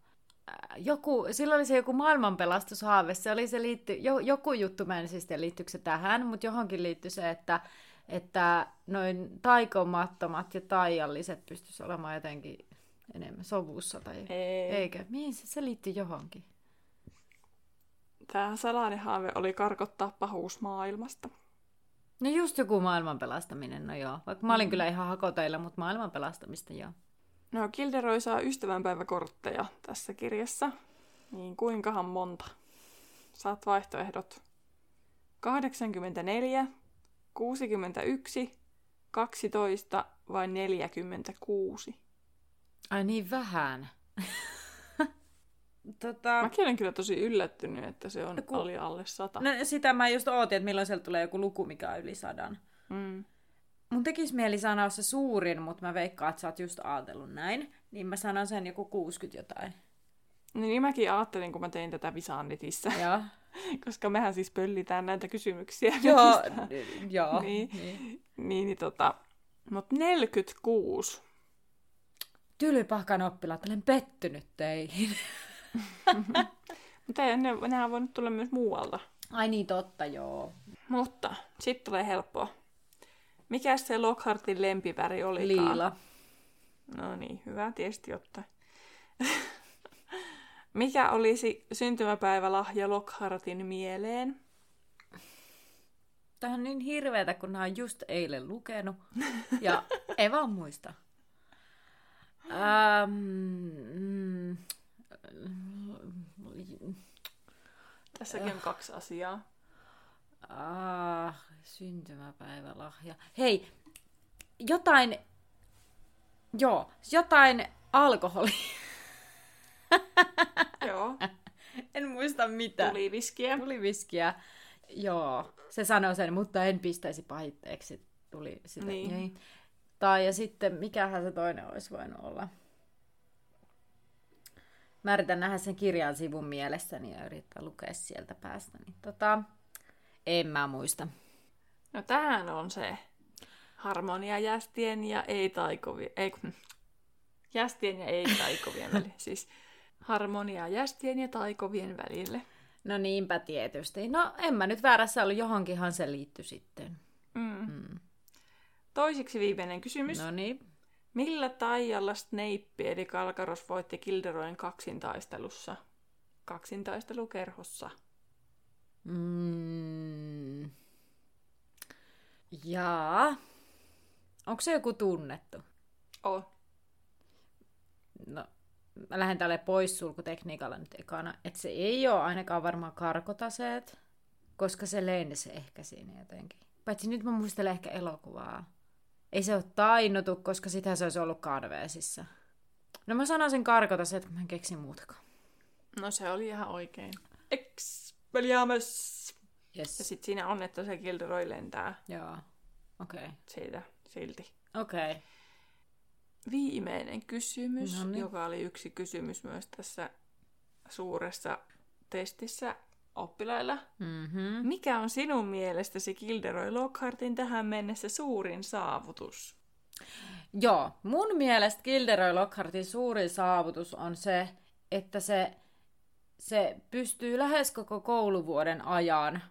B: Joku, silloin oli se joku maailmanpelastushaave, se oli se liitty, jo, joku juttu, mä en siis tiedä liittyykö se tähän, mutta johonkin liittyi se, että, että noin taikomattomat ja taialliset pystyisi olemaan jotenkin enemmän sovussa. Tai...
A: Ei.
B: Eikö? Mihin se, se liittyy johonkin?
A: Tämä salainen haave oli karkottaa pahuus maailmasta.
B: No just joku maailman pelastaminen, no joo. Vaikka mä olin mm. kyllä ihan hakoteilla, mutta maailman pelastamista joo.
A: No Kilderoi saa ystävänpäiväkortteja tässä kirjassa. Niin kuinkahan monta? Saat vaihtoehdot. 84, 61, 12 vai 46?
B: Ai niin vähän. [LAUGHS] tota...
A: Mäkin olen kyllä tosi yllättynyt, että se on Ku... oli alle sata.
B: No sitä mä just ootin, että milloin sieltä tulee joku luku, mikä on yli sadan.
A: Mm.
B: Mun tekisi mieli sanoa se suurin, mutta mä veikkaan, että sä oot just ajatellut näin. Niin mä sanon sen joku 60 jotain.
A: Niin mäkin ajattelin, kun mä tein tätä Visannetissa.
B: Joo. [LAUGHS]
A: Koska mehän siis pöllitään näitä kysymyksiä.
B: Joo, joo.
A: niin, niin. niin, niin tota, mutta 46.
B: Tylypahkan oppilaat, olen pettynyt teihin. [LAUGHS]
A: Mutta ne, nehän on voinut tulla myös muualta.
B: Ai niin, totta, joo.
A: Mutta sitten tulee helppoa. Mikä se Lockhartin lempiväri oli?
B: Liila.
A: No niin, hyvä tietysti ottaa. [LAUGHS] Mikä olisi syntymäpäivälahja Lockhartin mieleen?
B: Tämä on niin hirveätä, kun nämä on just eilen lukenut. Ja [LAUGHS] ei vaan muista. Ähm,
A: Tässäkin on kaksi asiaa.
B: Ah, syntymäpäivälahja. Hei, jotain, joo, jotain alkoholi. [LAUGHS]
A: joo.
B: En muista mitä.
A: Tuliviskiä.
B: Tuliviskiä. Joo, se sanoi sen, mutta en pistäisi pahitteeksi. Tuli sitä.
A: Niin.
B: Niin. Tai ja sitten, mikähän se toinen olisi voinut olla. Mä yritän nähdä sen kirjan sivun mielessäni ja yrittää lukea sieltä päästä. Niin tota, en mä muista.
A: No tähän on se harmonia jästien ja ei-taikovien, ei, [LAUGHS] jästien ja ei-taikovien välille. Siis harmonia jästien ja taikovien välille.
B: No niinpä tietysti. No en mä nyt väärässä ollut, johonkinhan se liittyy sitten.
A: Mm. Mm. Toiseksi viimeinen kysymys.
B: No niin.
A: Millä taijalla Snape eli Kalkaros voitti Kilderoin kaksintaistelussa? Kaksintaistelukerhossa.
B: Mm. Jaa. Onko se joku tunnettu?
A: On.
B: No, mä lähden tälle poissulkutekniikalla nyt ekana, että se ei ole ainakaan varmaan karkotaseet, koska se lens ehkä siinä jotenkin. Paitsi nyt mä muistelen ehkä elokuvaa. Ei se ole tainnutu, koska sitä se olisi ollut Kadveesissä. No mä sanoisin karkotaseet, kun mä en keksi muutakaan.
A: No se oli ihan oikein. Expelliarmus!
B: Yes.
A: Ja sitten siinä on, että se Gilderoy lentää
B: Joo, okei. Okay.
A: siitä silti.
B: Okei. Okay.
A: Viimeinen kysymys,
B: Noniin.
A: joka oli yksi kysymys myös tässä suuressa testissä oppilailla.
B: Mm-hmm.
A: Mikä on sinun mielestäsi Gilderoy Lockhartin tähän mennessä suurin saavutus?
B: Joo, mun mielestä Gilderoy Lockhartin suurin saavutus on se, että se, se pystyy lähes koko kouluvuoden ajan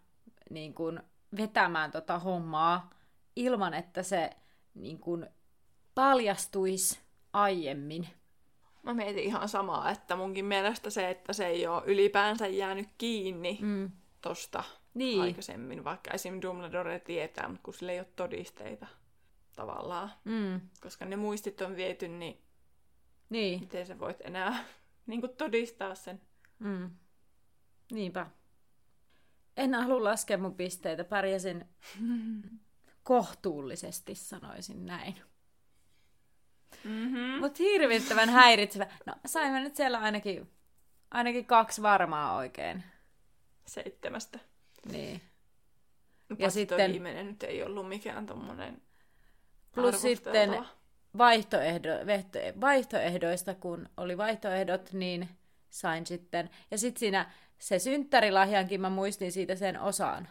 B: niin kun, vetämään tota hommaa ilman, että se niin kun, paljastuisi aiemmin.
A: Mä mietin ihan samaa, että munkin mielestä se, että se ei ole ylipäänsä jäänyt kiinni mm. tosta niin. aikaisemmin, vaikka esim. Dumbledore tietää, mutta kun sillä ei ole todisteita tavallaan. Mm. Koska ne muistit on viety, niin, niin. miten sä voit enää [LAUGHS] niin kuin todistaa sen? Mm.
B: Niinpä. En halua laskea mun pisteitä, pärjäsin [LAUGHS] kohtuullisesti, sanoisin näin. Mm-hmm. Mutta hirvittävän häiritsevä. No, saimme nyt siellä ainakin, ainakin kaksi varmaa oikein.
A: Seitsemästä.
B: Niin.
A: No, ja sitten viimeinen nyt ei ollut mikään tommonen
B: Plus sitten vaihtoehdo, vaihtoehdoista, kun oli vaihtoehdot, niin sain sitten. Ja sitten siinä se synttärilahjankin mä muistin siitä sen osan.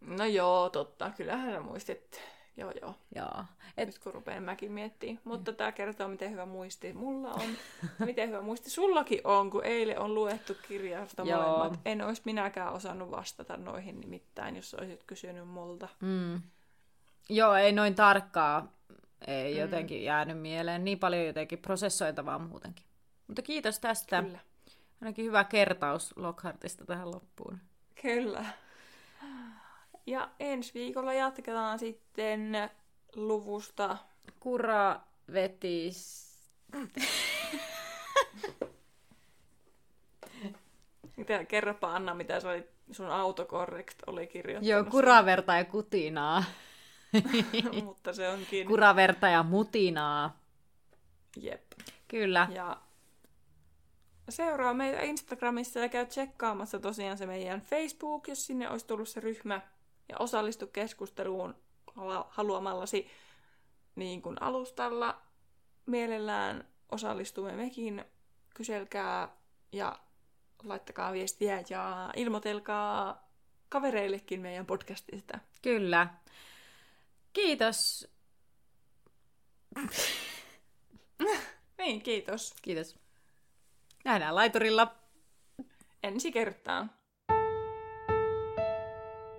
A: No joo, totta. Kyllähän sä muistit. Joo, joo.
B: joo.
A: Et... Nyt kun rupean mäkin miettimään. Mutta tämä kertoo, miten hyvä muisti mulla on. [LAUGHS] miten hyvä muisti sullakin on, kun eilen on luettu kirjasta molemmat. En olisi minäkään osannut vastata noihin nimittäin, jos olisit kysynyt multa.
B: Mm. Joo, ei noin tarkkaa. Ei mm. jotenkin jäänyt mieleen. Niin paljon jotenkin prosessoitavaa muutenkin. Mutta kiitos tästä. Kyllä. Ainakin hyvä kertaus Lockhartista tähän loppuun.
A: Kyllä. Ja ensi viikolla jatketaan sitten luvusta.
B: Kura vetis.
A: Mitä, kerropa Anna, mitä se oli, sun autokorrekt oli kirjoittanut.
B: Joo, kuraverta ja kutinaa. [LAUGHS]
A: Mutta se onkin...
B: Kuraverta ja mutinaa.
A: Jep.
B: Kyllä.
A: Ja seuraa meitä Instagramissa ja käy tsekkaamassa tosiaan se meidän Facebook, jos sinne olisi tullut se ryhmä. Ja osallistu keskusteluun haluamallasi niin kuin alustalla. Mielellään osallistumme mekin. Kyselkää ja laittakaa viestiä ja ilmoitelkaa kavereillekin meidän podcastista.
B: Kyllä. Kiitos.
A: niin, kiitos.
B: Kiitos. Nähdään laiturilla.
A: Ensi kertaa.